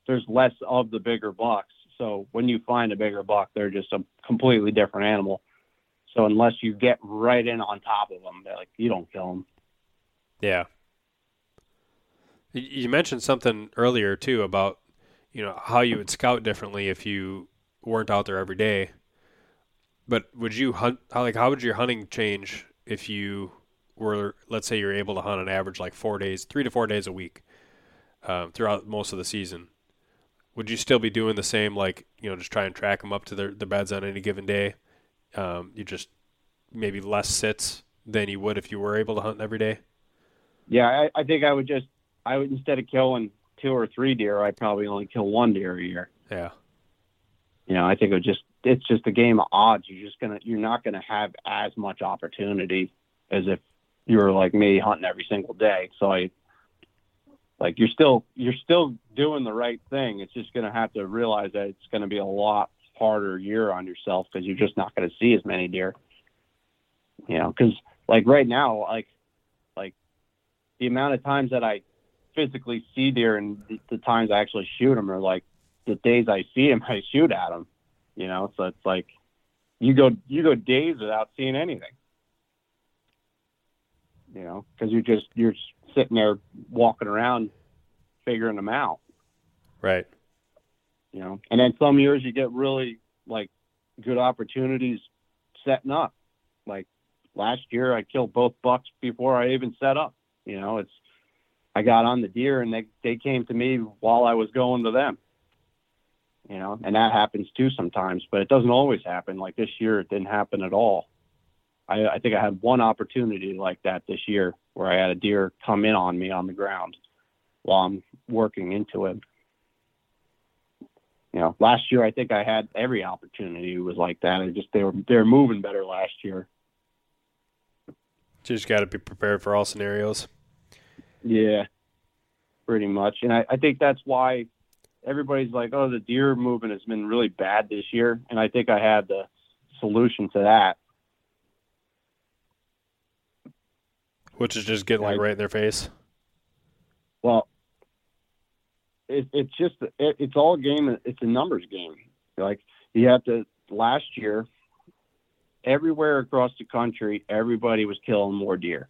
There's less of the bigger bucks, so when you find a bigger buck, they're just a completely different animal. So unless you get right in on top of them, like you don't kill them. Yeah. You mentioned something earlier too about you know how you would scout differently if you weren't out there every day. But would you hunt? How like how would your hunting change if you were, let's say, you're able to hunt on average like four days, three to four days a week um, throughout most of the season? Would you still be doing the same, like you know, just try and track them up to their the beds on any given day? Um, you just maybe less sits than you would if you were able to hunt every day. Yeah, I, I think I would just I would instead of killing two or three deer, I'd probably only kill one deer a year. Yeah. You know, I think it would just it's just a game of odds. You're just gonna you're not gonna have as much opportunity as if you were like me hunting every single day. So I like you're still you're still doing the right thing. It's just gonna have to realize that it's gonna be a lot harder year on yourself because you're just not gonna see as many deer. You know, because like right now, like like the amount of times that I physically see deer and the, the times I actually shoot them are like the days I see them, I shoot at them. You know, so it's like you go you go days without seeing anything. You know, because you're just you're sitting there walking around figuring them out. Right. You know, and then some years you get really like good opportunities setting up. Like last year, I killed both bucks before I even set up. You know, it's I got on the deer and they they came to me while I was going to them. You know, and that happens too sometimes, but it doesn't always happen. Like this year, it didn't happen at all. I, I think I had one opportunity like that this year where I had a deer come in on me on the ground while I'm working into it. You know, last year I think I had every opportunity was like that. It just they were they were moving better last year. You just got to be prepared for all scenarios. Yeah, pretty much. And I, I think that's why everybody's like, oh, the deer movement has been really bad this year. And I think I had the solution to that. Which is just getting like right in their face. Well, it, it's just it, it's all a game. It's a numbers game. Like you have to. Last year, everywhere across the country, everybody was killing more deer.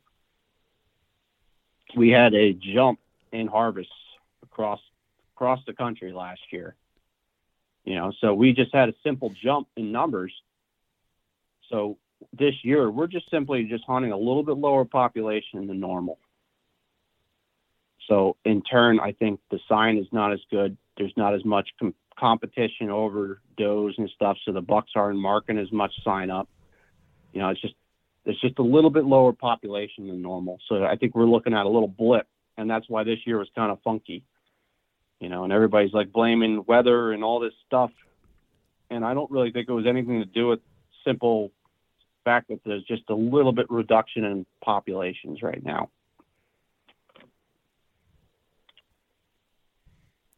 We had a jump in harvests across across the country last year. You know, so we just had a simple jump in numbers. So this year, we're just simply just hunting a little bit lower population than normal. So in turn, I think the sign is not as good. There's not as much com- competition over does and stuff, so the bucks aren't marking as much sign up. You know, it's just it's just a little bit lower population than normal. So I think we're looking at a little blip, and that's why this year was kind of funky. You know, and everybody's like blaming weather and all this stuff, and I don't really think it was anything to do with simple fact that there's just a little bit reduction in populations right now.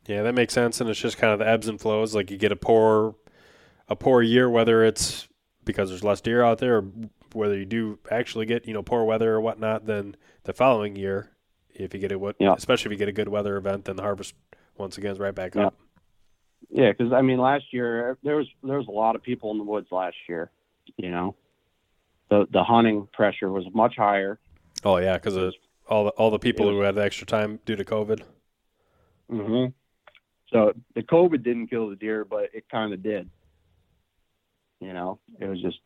Yeah, that makes sense, and it's just kind of the ebbs and flows. Like you get a poor, a poor year, whether it's because there's less deer out there, or whether you do actually get you know poor weather or whatnot, then the following year, if you get a what, Yeah. especially if you get a good weather event, then the harvest once again is right back Yeah. up. Yeah, because I mean, last year there was there was a lot of people in the woods last year. You know, the the hunting pressure was much higher. Oh yeah, because all the all the people was- who had the extra time due to COVID. hmm So the COVID didn't kill the deer, but it kind of did. You know, it was just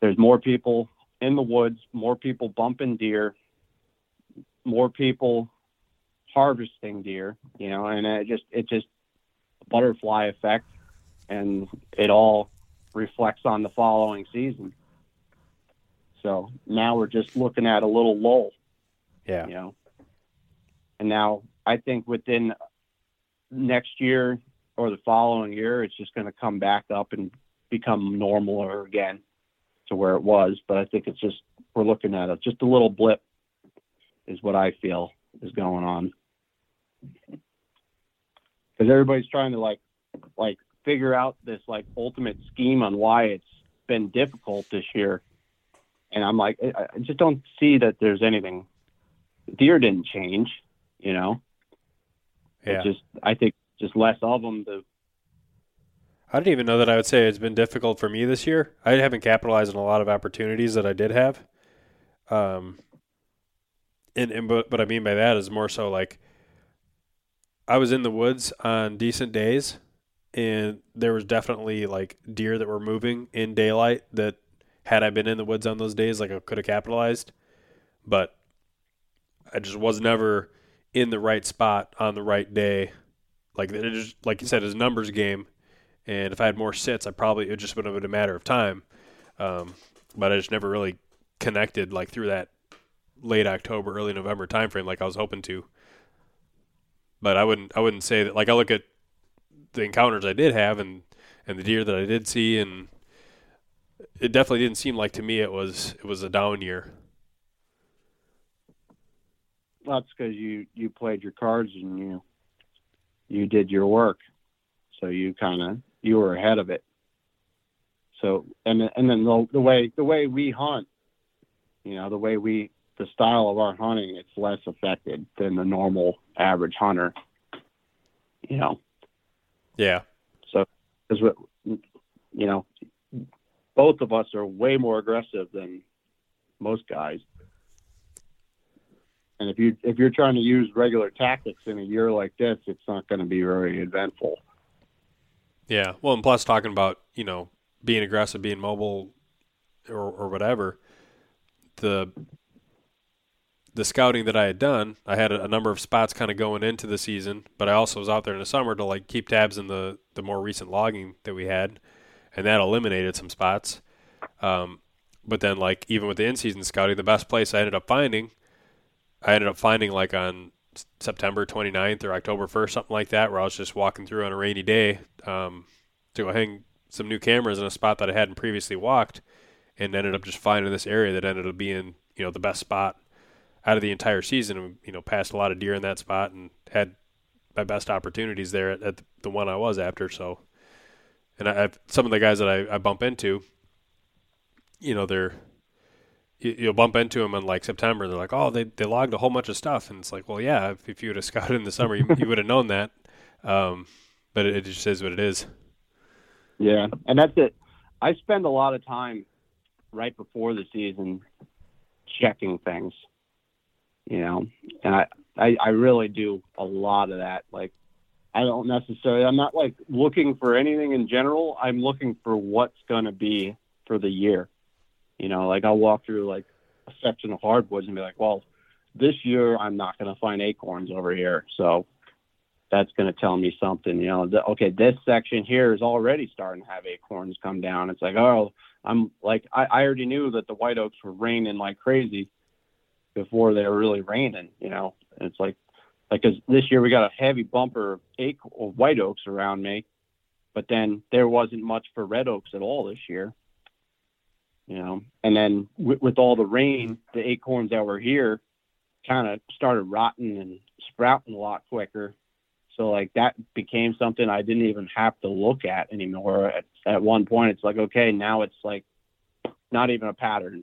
there's more people in the woods, more people bumping deer, more people harvesting deer. You know, and it just it just a butterfly effect, and it all reflects on the following season. So now we're just looking at a little lull Yeah, you know. And now I think within next year or the following year, it's just going to come back up and become normal again to where it was. But I think it's just we're looking at it just a little blip is what I feel is going on because everybody's trying to like like figure out this like ultimate scheme on why it's been difficult this year. And I'm like, I I just don't see that there's anything deer didn't change, you know. yeah. It's just I think just less of them. The I didn't even know that I would say it's been difficult for me this year. I haven't capitalized on a lot of opportunities that I did have. Um, and, and but what I mean by that is more so like I was in the woods on decent days, and there was definitely like deer that were moving in daylight that had I been in the woods on those days, like I could have capitalized, but I just was never in the right spot on the right day. Like it just, like you said, it's numbers game. And if I had more sits, I probably it just would have been a matter of time. Um, but I just never really connected like through that late October, early November timeframe like I was hoping to. But I wouldn't I wouldn't say that like I look at the encounters I did have and and the deer that I did see and it definitely didn't seem like to me it was it was a down year. that's because you you played your cards and you you did your work, so you kind of you were ahead of it. So and and then the, the way the way we hunt, you know, the way we the style of our hunting, it's less affected than the normal average hunter. You know, Yeah. So, because you know both of us are way more aggressive than most guys and if you if you're trying to use regular tactics in a year like this it's not going to be very eventful Yeah. Well, and plus talking about, you know, being aggressive, being mobile or or whatever, the the scouting that I had done, I had a, a number of spots kind of going into the season, but I also was out there in the summer to like keep tabs in the the more recent logging that we had, and that eliminated some spots. Um, but then like even with the in season scouting, the best place I ended up finding, I ended up finding like on September 29th or October 1st, something like that, where I was just walking through on a rainy day um, to go hang some new cameras in a spot that I hadn't previously walked, and ended up just finding this area that ended up being you know the best spot out of the entire season. You know, passed a lot of deer in that spot and had my best opportunities there at, at the one I was after. So, and I, I've, some of the guys that I, I bump into, you know, they're you, you'll bump into them in like September. They're like, oh, they, they logged a whole bunch of stuff, and it's like, well, yeah, if, if you would have scouted in the summer, you, you would have known that. Um, but it, it just is what it is. yeah and that's it i spend a lot of time right before the season checking things you know and i i, I really do a lot of that. Like i don't necessarily i'm not like looking for anything in general. I'm looking for what's going to be for the year. You know like i'll walk through like a section of hardwoods and be like well this year i'm not going to find acorns over here. So that's going to tell me something you know the, okay this section here is already starting to have acorns come down. It's like oh i'm like i, I already knew that the white oaks were raining like crazy before they were really raining you know and it's like like 'cause this year we got a heavy bumper of, ac- of white oaks around me but then there wasn't much for red oaks at all this year you know and then with, with all the rain the acorns that were here kind of started rotting and sprouting a lot quicker so like that became something I didn't even have to look at anymore. At, at one point, it's like, okay, now it's like not even a pattern.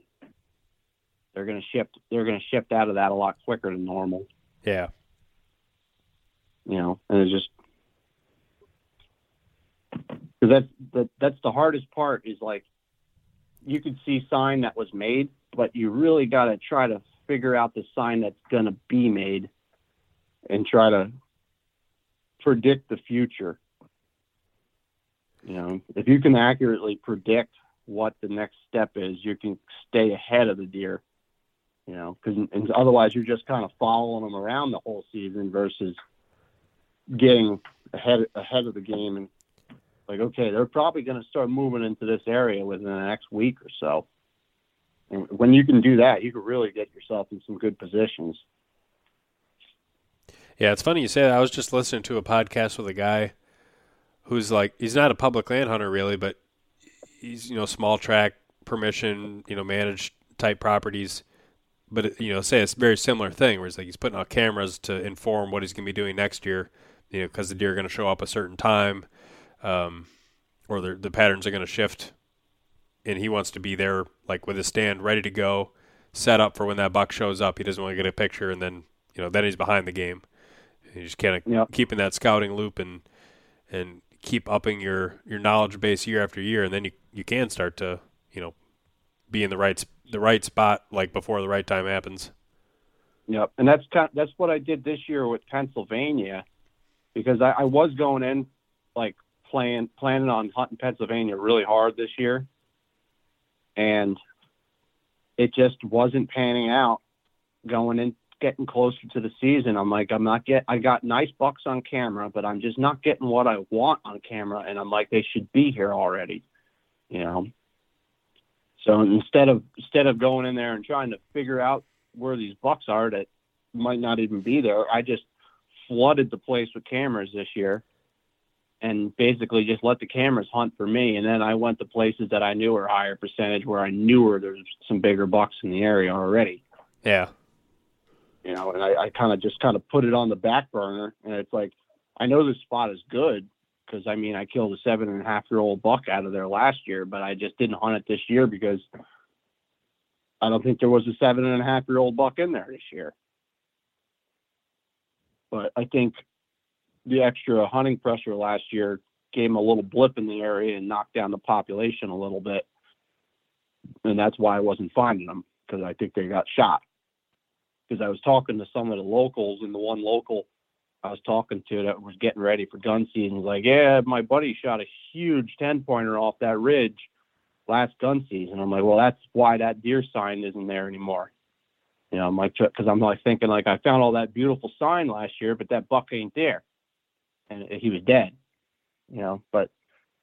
They're going to shift they're going to shift out of that a lot quicker than normal. Yeah. You know, and it's just because that's that, that's the hardest part is like you could see sign that was made, but you really got to try to figure out the sign that's going to be made and try to predict the future. You know, if you can accurately predict what the next step is, you can stay ahead of the deer. You know, because otherwise you're just kind of following them around the whole season versus getting ahead ahead of the game and like, okay, they're probably going to start moving into this area within the next week or so. And when you can do that, you can really get yourself in some good positions. Yeah, it's funny you say that. I was just listening to a podcast with a guy who's like, he's not a public land hunter really, but he's you know small track permission, you know, managed type properties. But you know, say it's a very similar thing where it's like he's putting out cameras to inform what he's going to be doing next year. You know, because the deer are going to show up a certain time, um, or the the patterns are going to shift, and he wants to be there like with his stand ready to go, set up for when that buck shows up. He doesn't want to get a picture and then you know then he's behind the game. You just kind of Yep. keeping that scouting loop and and keep upping your your knowledge base year after year, and then you you can start to you know be in the right the right spot like before the right time happens. Yep, and that's kind that's what I did this year with Pennsylvania, because I, I was going in like playing planning on hunting Pennsylvania really hard this year, and it just wasn't panning out. Going in, getting closer to the season, I'm like, I'm not get. I got nice bucks on camera, but I'm just not getting what I want on camera, and I'm like, they should be here already, you know. So instead of instead of going in there and trying to figure out where these bucks are that might not even be there. I just flooded the place with cameras this year and basically just let the cameras hunt for me. And then I went to places that I knew were higher percentage where I knew where there's some bigger bucks in the area already. Yeah, You know, and I, I kind of just kind of put it on the back burner. And it's like, I know this spot is good because I mean, I killed a seven and a half year old buck out of there last year, but I just didn't hunt it this year because I don't think there was a seven and a half year old buck in there this year. But I think the extra hunting pressure last year gave him a little blip in the area and knocked down the population a little bit. And that's why I wasn't finding them because I think they got shot. Because I was talking to some of the locals, and the one local I was talking to that was getting ready for gun season was like, "Yeah, my buddy shot a huge ten pointer off that ridge last gun season." I'm like, "Well, that's why that deer sign isn't there anymore." You know, I'm like, because I'm like thinking like I found all that beautiful sign last year, but that buck ain't there, and he was dead. You know, but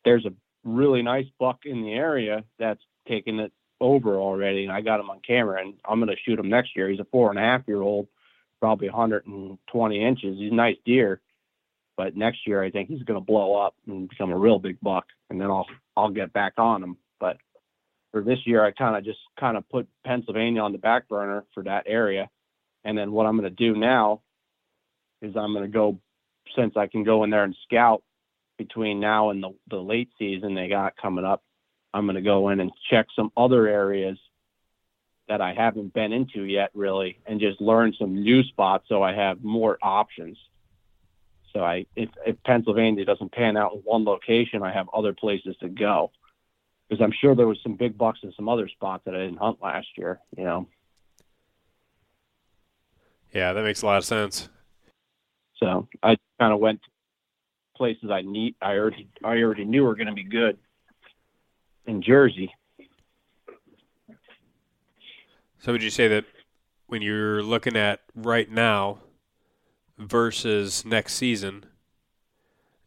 there's a really nice buck in the area that's taking it over already, and I got him on camera, and I'm gonna shoot him next year. He's a four and a half year old, probably 120 inches. He's a nice deer, but next year I think he's gonna blow up and become a real big buck, and then I'll I'll get back on him. But for this year, I kind of just kind of put Pennsylvania on the back burner for that area, and then what I'm gonna do now is I'm gonna go since I can go in there and scout between now and the, the late season they got coming up. I'm going to go in and check some other areas that I haven't been into yet, really, and just learn some new spots so I have more options. So I, if, if Pennsylvania doesn't pan out in one location, I have other places to go. Because I'm sure there was some big bucks in some other spots that I didn't hunt last year. You know, yeah, that makes a lot of sense. so I kind of went to places I need. I already, I already knew were going to be good in Jersey. So would you say that when you're looking at right now versus next season,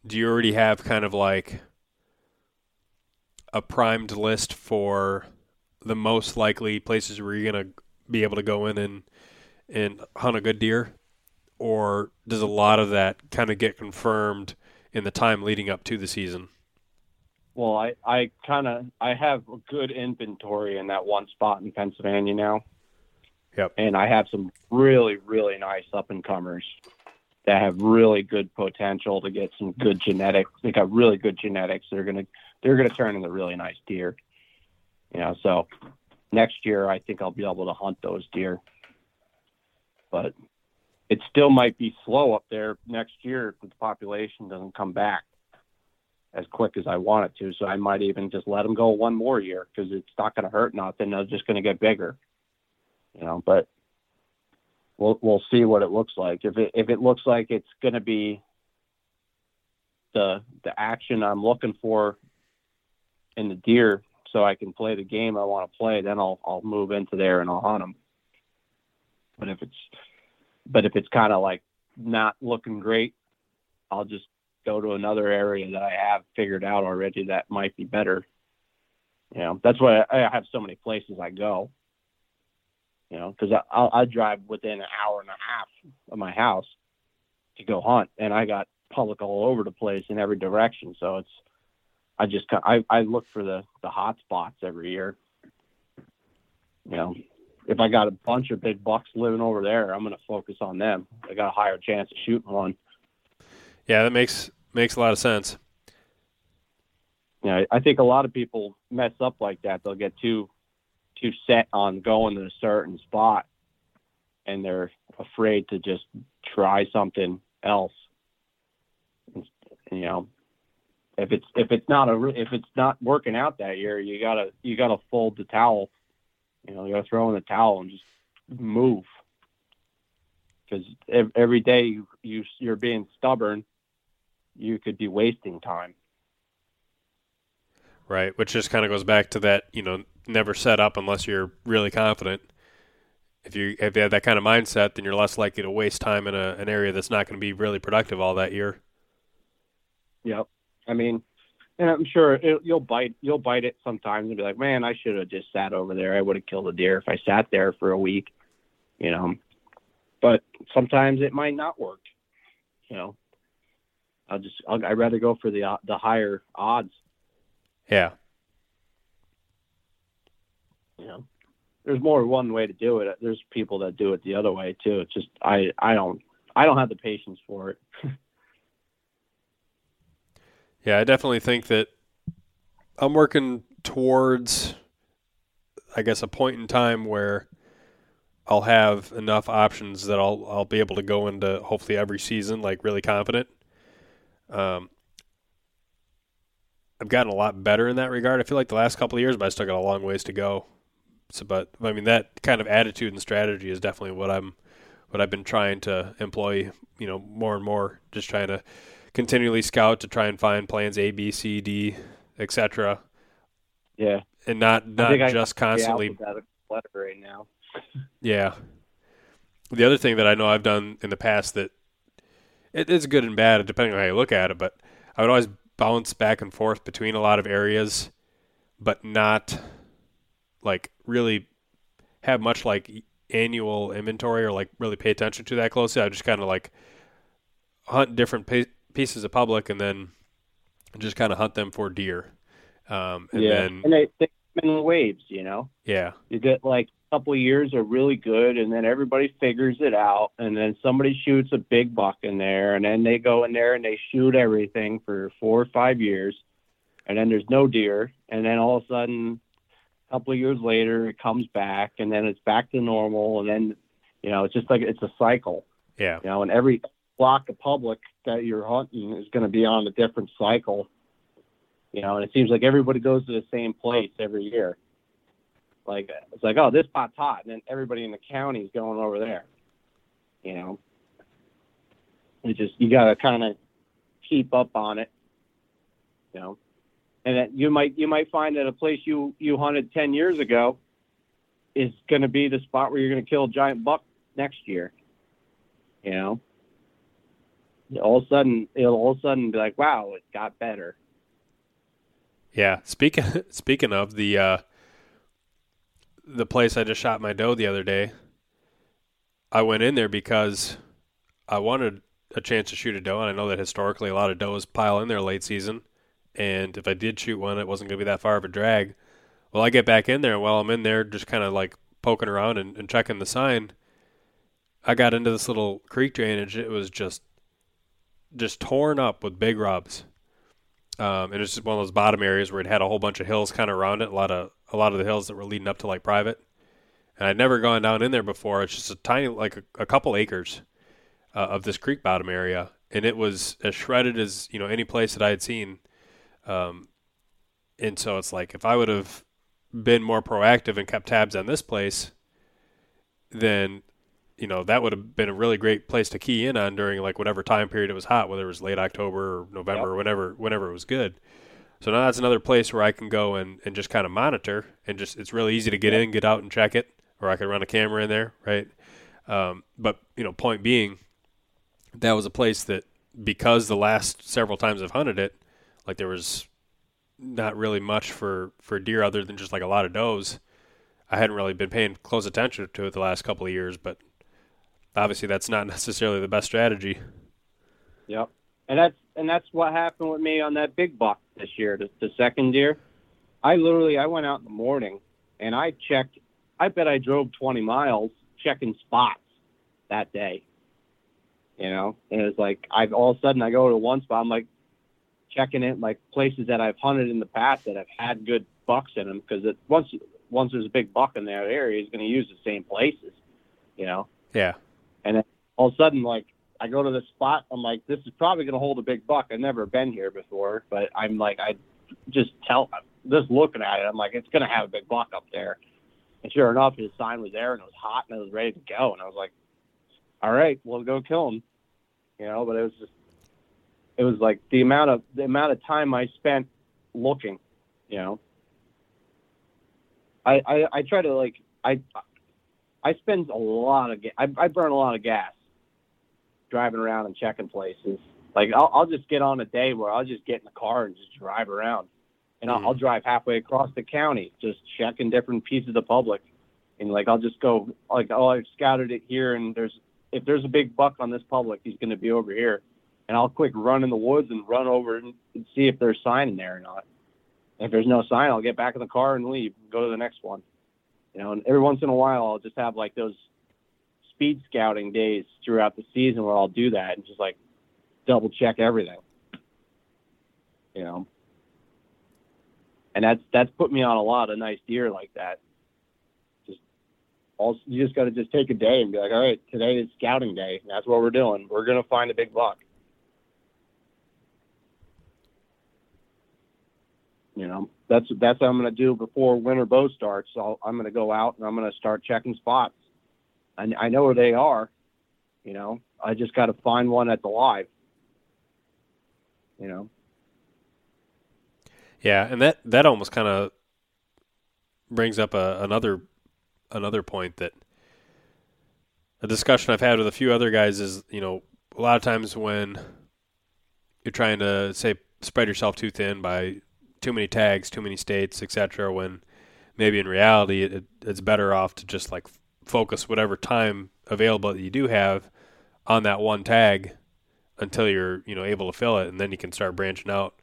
do you already have kind of like a primed list for the most likely places where you're gonna be able to go in and and hunt a good deer, or does a lot of that kind of get confirmed in the time leading up to the season? Well, I, I kind of I have a good inventory in that one spot in Pennsylvania now. Yep. And I have some really really nice up and comers that have really good potential to get some good genetics. They got really good genetics. They're gonna they're gonna turn into really nice deer. You know, so next year I think I'll be able to hunt those deer. But it still might be slow up there next year if the population doesn't come back as quick as I want it to. So I might even just let them go one more year because it's not going to hurt nothing. They're just going to get bigger, you know. But we'll we'll see what it looks like. If it if it looks like it's going to be the the action I'm looking for in the deer, so I can play the game I want to play, then I'll I'll move into there and I'll hunt them. But if it's but if it's kind of like not looking great, I'll just go to another area that I have figured out already that might be better. You know, that's why I have so many places I go. You know, because I I drive within an hour and a half of my house to go hunt, and I got public all over the place in every direction. So it's I just I I look for the the hot spots every year. You know, if I got a bunch of big bucks living over there, I'm going to focus on them. I got a higher chance of shooting one. Yeah, that makes makes a lot of sense. Yeah, I think a lot of people mess up like that. They'll get too too set on going to a certain spot, and they're afraid to just try something else. You know, if it's if it's not a if it's not working out that year, you gotta you gotta fold the towel. You know, you gotta throw in the towel and just move. Because every day you, you you're being stubborn, you could be wasting time. Right, which just kind of goes back to that, you know, never set up unless you're really confident. If you if you have that kind of mindset, then you're less likely to waste time in a, an area that's not going to be really productive all that year. Yep. I mean, and I'm sure it, you'll bite you'll bite it sometimes and be like, man, I should have just sat over there. I would have killed a deer if I sat there for a week, you know. But sometimes it might not work, you know. I'll just I'll, I'd rather go for the uh, the higher odds. Yeah. You know, there's more one way to do it. There's people that do it the other way too. It's just I I don't I don't have the patience for it. Yeah, I definitely think that I'm working towards, I guess, a point in time where I'll have enough options that I'll I'll be able to go into hopefully every season like really confident. Um, I've gotten a lot better in that regard. I feel like the last couple of years, but I still got a long ways to go. So, but I mean that kind of attitude and strategy is definitely what I'm, what I've been trying to employ. You know, more and more, just trying to continually scout to try and find plans A, B, C, D, etc. Yeah, and not not just constantly. right now. yeah. The other thing that I know I've done in the past that it is good and bad depending on how you look at it, but I would always bounce back and forth between a lot of areas, but not like really have much like annual inventory or like really pay attention to that closely. I just kind of like hunt different pieces of public and then just kind of hunt them for deer. Um, and yeah, then, and they, they come in waves, you know. Yeah, you get like couple of years are really good, and then everybody figures it out, and then somebody shoots a big buck in there, and then they go in there and they shoot everything for four or five years, and then there's no deer, and then all of a sudden, a couple of years later, it comes back, and then it's back to normal, and then, you know, it's just like it's a cycle. Yeah. You know, and every block of public that you're hunting is going to be on a different cycle. You know, and it seems like everybody goes to the same place every year. Like it's like, oh, this spot's hot, and then everybody in the county is going over there. You know, it just you got to kind of keep up on it. You know, and that you might you might find that a place you you hunted ten years ago is going to be the spot where you're going to kill a giant buck next year. You know, all of a sudden it'll all of a sudden be like, wow, it got better. Yeah. Speaking speaking of the uh, the place I just shot my doe the other day, I went in there because I wanted a chance to shoot a doe, and I know that historically a lot of does pile in there late season, and if I did shoot one, it wasn't going to be that far of a drag. Well, I get back in there, and while I'm in there, just kind of like poking around and, and checking the sign, I got into this little creek drainage. It was just just torn up with big rubs. Um, and it's just one of those bottom areas where it had a whole bunch of hills kind of around it. A lot of a lot of the hills that were leading up to like private, and I'd never gone down in there before. It's just a tiny, like a, a couple acres uh, of this creek bottom area, and it was as shredded as you know any place that I had seen. Um, and so it's like if I would have been more proactive and kept tabs on this place, then you know that would have been a really great place to key in on during like whatever time period it was hot, whether it was late October or November yep. or whenever whenever it was good. So now that's another place where I can go and, and just kind of monitor and just it's really easy to get in, get out and check it, or I could run a camera in there, right? Um, but you know, point being, that was a place that because the last several times I've hunted it, like there was not really much for for deer other than just like a lot of does. I hadn't really been paying close attention to it the last couple of years, but obviously that's not necessarily the best strategy. Yep, and that's and that's what happened with me on that big buck this year, the, the second deer. I literally I went out in the morning and I checked. I bet I drove 20 miles checking spots that day. You know, and it was like I all of a sudden I go to one spot. I'm like checking it like places that I've hunted in the past that have had good bucks in them because once once there's a big buck in that area, he's going to use the same places. You know. Yeah. And then all of a sudden, like I go to this spot, I'm like, this is probably to hold a big buck. I've never been here before, but I'm like, I just tell, just looking at it, I'm like, it's to have a big buck up there. And sure enough, his sign was there and it was hot and it was ready to go. And I was like, all right, we'll go kill him. You know, but it was just, it was like the amount of the amount of time I spent looking. You know, I I, I try to like I I spend a lot of ga- I, I burn a lot of gas driving around and checking places. Like I'll, I'll just get on a day where I'll just get in the car and just drive around, and I'll, mm-hmm. I'll drive halfway across the county just checking different pieces of the public, and like I'll just go like oh I've scouted it here and there's if there's a big buck on this public he's going to be over here, and I'll quick run in the woods and run over and see if there's sign in there or not. if there's no sign, I'll get back in the car and leave, go to the next one. You know, and every once in a while, I'll just have like those speed scouting days throughout the season where I'll do that and just like double check everything. You know, and that's that's put me on a lot of nice deer like that. Just all you just got to just take a day and be like, all right, today is scouting day. That's what we're doing. We're gonna find a big buck. You know, that's that's what I'm going to do before winter bow starts. So I'm going to go out and I'm going to start checking spots. I, I know where they are. You know, I just got to find one that's alive. You know. Yeah, and that that almost kind of brings up a, another another point that a discussion I've had with a few other guys is you know a lot of times when you're trying to say spread yourself too thin by too many tags, too many states, etc. When maybe in reality it, it's better off to just like focus whatever time available that you do have on that one tag until you're you know able to fill it, and then you can start branching out.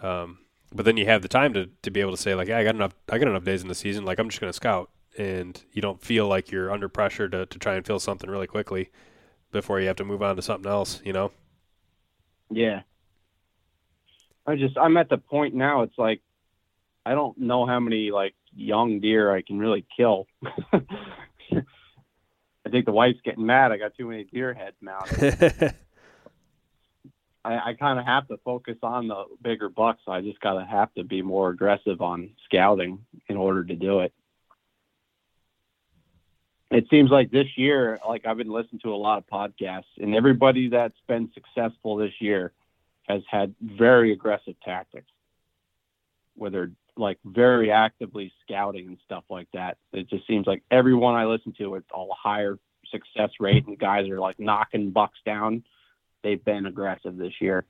Um, but then you have the time to, to be able to say like, yeah, I got enough I got enough days in the season. Like I'm just going to scout, and you don't feel like you're under pressure to to try and fill something really quickly before you have to move on to something else. You know. Yeah, I just I'm at the point now. It's like I don't know how many like young deer I can really kill. I think the wife's getting mad. I got too many deer heads mounted. I, I kind of have to focus on the bigger bucks. So I just gotta have to be more aggressive on scouting in order to do it. It seems like this year, like I've been listening to a lot of podcasts, and everybody that's been successful this year has had very aggressive tactics, where they're like very actively scouting and stuff like that. It just seems like everyone I listen to, it's all higher success rate, and guys are like knocking bucks down. They've been aggressive this year.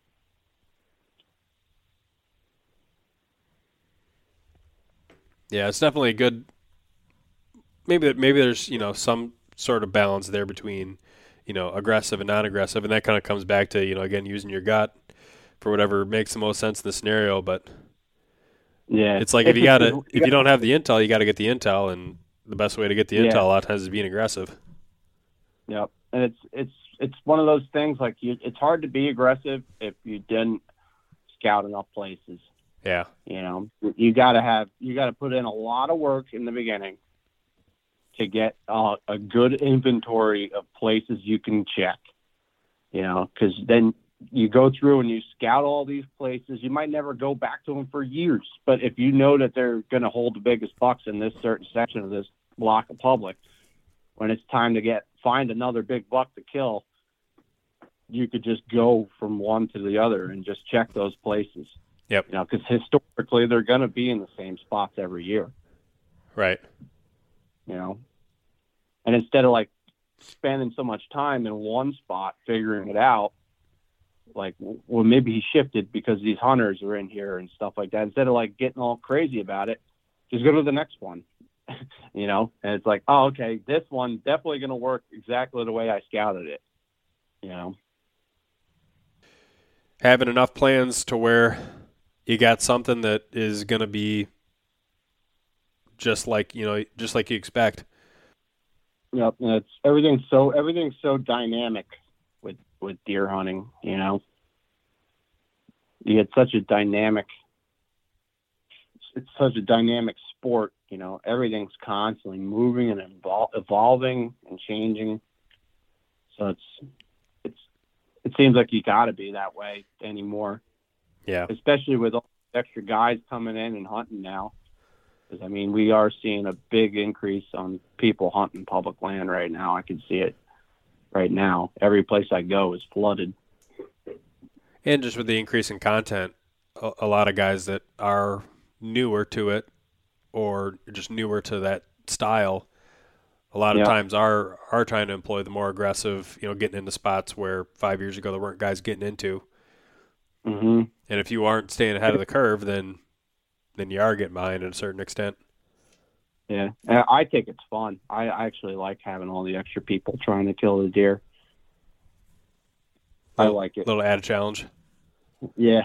Yeah, it's definitely a good. Maybe maybe there's you know some sort of balance there between you know aggressive and non-aggressive, and that kind of comes back to you know again using your gut for whatever makes the most sense in the scenario. But yeah, it's like if you got to if you don't have the intel, you got to get the intel, and the best way to get the intel a lot of times is being aggressive. Yep, and it's it's it's one of those things like you, it's hard to be aggressive if you didn't scout enough places. Yeah. You know, you got to have you got to put in a lot of work in the beginning to get uh, a good inventory of places you can check. You know, because then you go through and you scout all these places. You might never go back to them for years, but if you know that they're going to hold the biggest bucks in this certain section of this block of public, when it's time to get find another big buck to kill, you could just go from one to the other and just check those places. Yep. You know, because historically they're going to be in the same spots every year. Right. You know, and instead of like spending so much time in one spot figuring it out, like, well, maybe he shifted because these hunters are in here and stuff like that. Instead of like getting all crazy about it, just go to the next one. you know, and it's like, oh, okay, this one definitely going to work exactly the way I scouted it. You know, having enough plans to where you got something that is going to be just like you know, just like you expect. Yep, and it's everything's so everything's so dynamic with deer hunting. You know, you get such a dynamic. It's such a dynamic sport. You know, everything's constantly moving and evol- evolving and changing. So it's it's it seems like you got to be that way anymore. Yeah, especially with all the extra guys coming in and hunting now. Because I mean, we are seeing a big increase on people hunting public land right now. I can see it right now. Every place I go is flooded. And just with the increase in content, a, a lot of guys that are newer to it or just newer to that style, a lot of Yeah. times are are trying to employ the more aggressive, you know, getting into spots where five years ago there weren't guys getting into. hmm And if you aren't staying ahead of the curve, then then you are getting behind at a certain extent. Yeah, I think it's fun. I actually like having all the extra people trying to kill the deer. I like it. A Little added challenge. Yeah.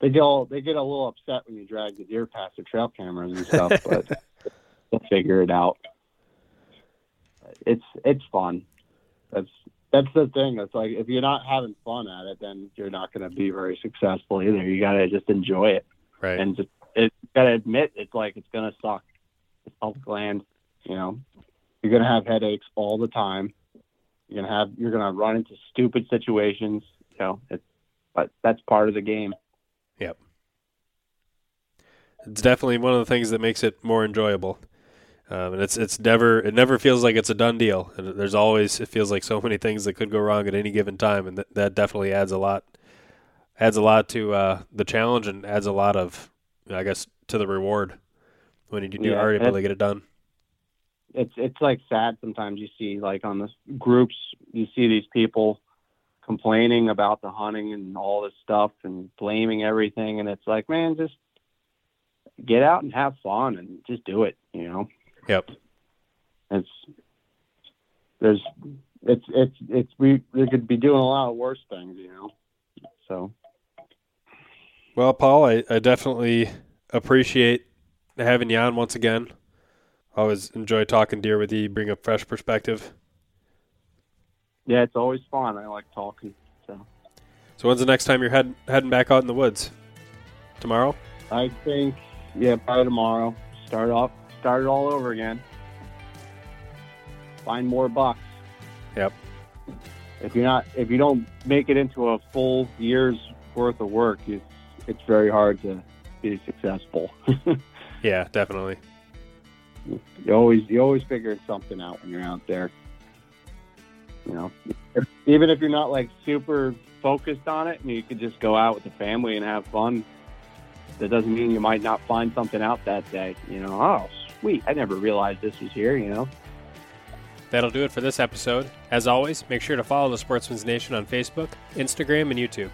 They get all they get a little upset when you drag the deer past the trail cameras and stuff, but they'll figure it out. It's it's fun. That's that's the thing. It's like if you're not having fun at it, then you're not going to be very successful either. You got to just enjoy it Right. and just it got to admit it's like it's to suck. It's public land, you know. You're to have headaches all the time. You're to have you're to run into stupid situations, you know. It's but that's part of the game. Yep. It's definitely one of the things that makes it more enjoyable. Um, and it's it's never it never feels like it's a done deal. And there's always it feels like so many things that could go wrong at any given time, and that that definitely adds a lot adds a lot to uh, the challenge and adds a lot of I guess to the reward when you, do Yeah, are able to get it done. it's it's like sad sometimes you see like on the groups you see these people complaining about the hunting and all this stuff and blaming everything and it's like man just get out and have fun and just do it you know Yep. it's there's it's it's it's we we could be doing a lot of worse things you know so Well, Paul, I, I definitely appreciate having you on once again. Always enjoy talking deer with you. You Bring a fresh perspective. yeah it's always fun i like talking so So when's the next time you're head, heading back out in the woods? Tomorrow? i think yeah probably tomorrow start off start it all over again find more bucks Yep. if you're not if you don't make it into a full year's worth of work it's it's very hard to be successful Yeah, definitely. you always you always figure something out when you're out there you know even if you're not like super focused on it and you could just go out with the family and have fun that doesn't mean you might not find something out that day you know oh sweet i never realized this was here you know That'll do it for this episode. As always, make sure to follow the Sportsman's Nation on Facebook, Instagram, and YouTube.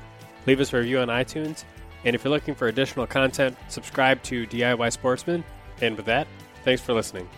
Leave us a review on iTunes. And if you're looking for additional content, subscribe to DIY Sportsman. And with that, thanks for listening.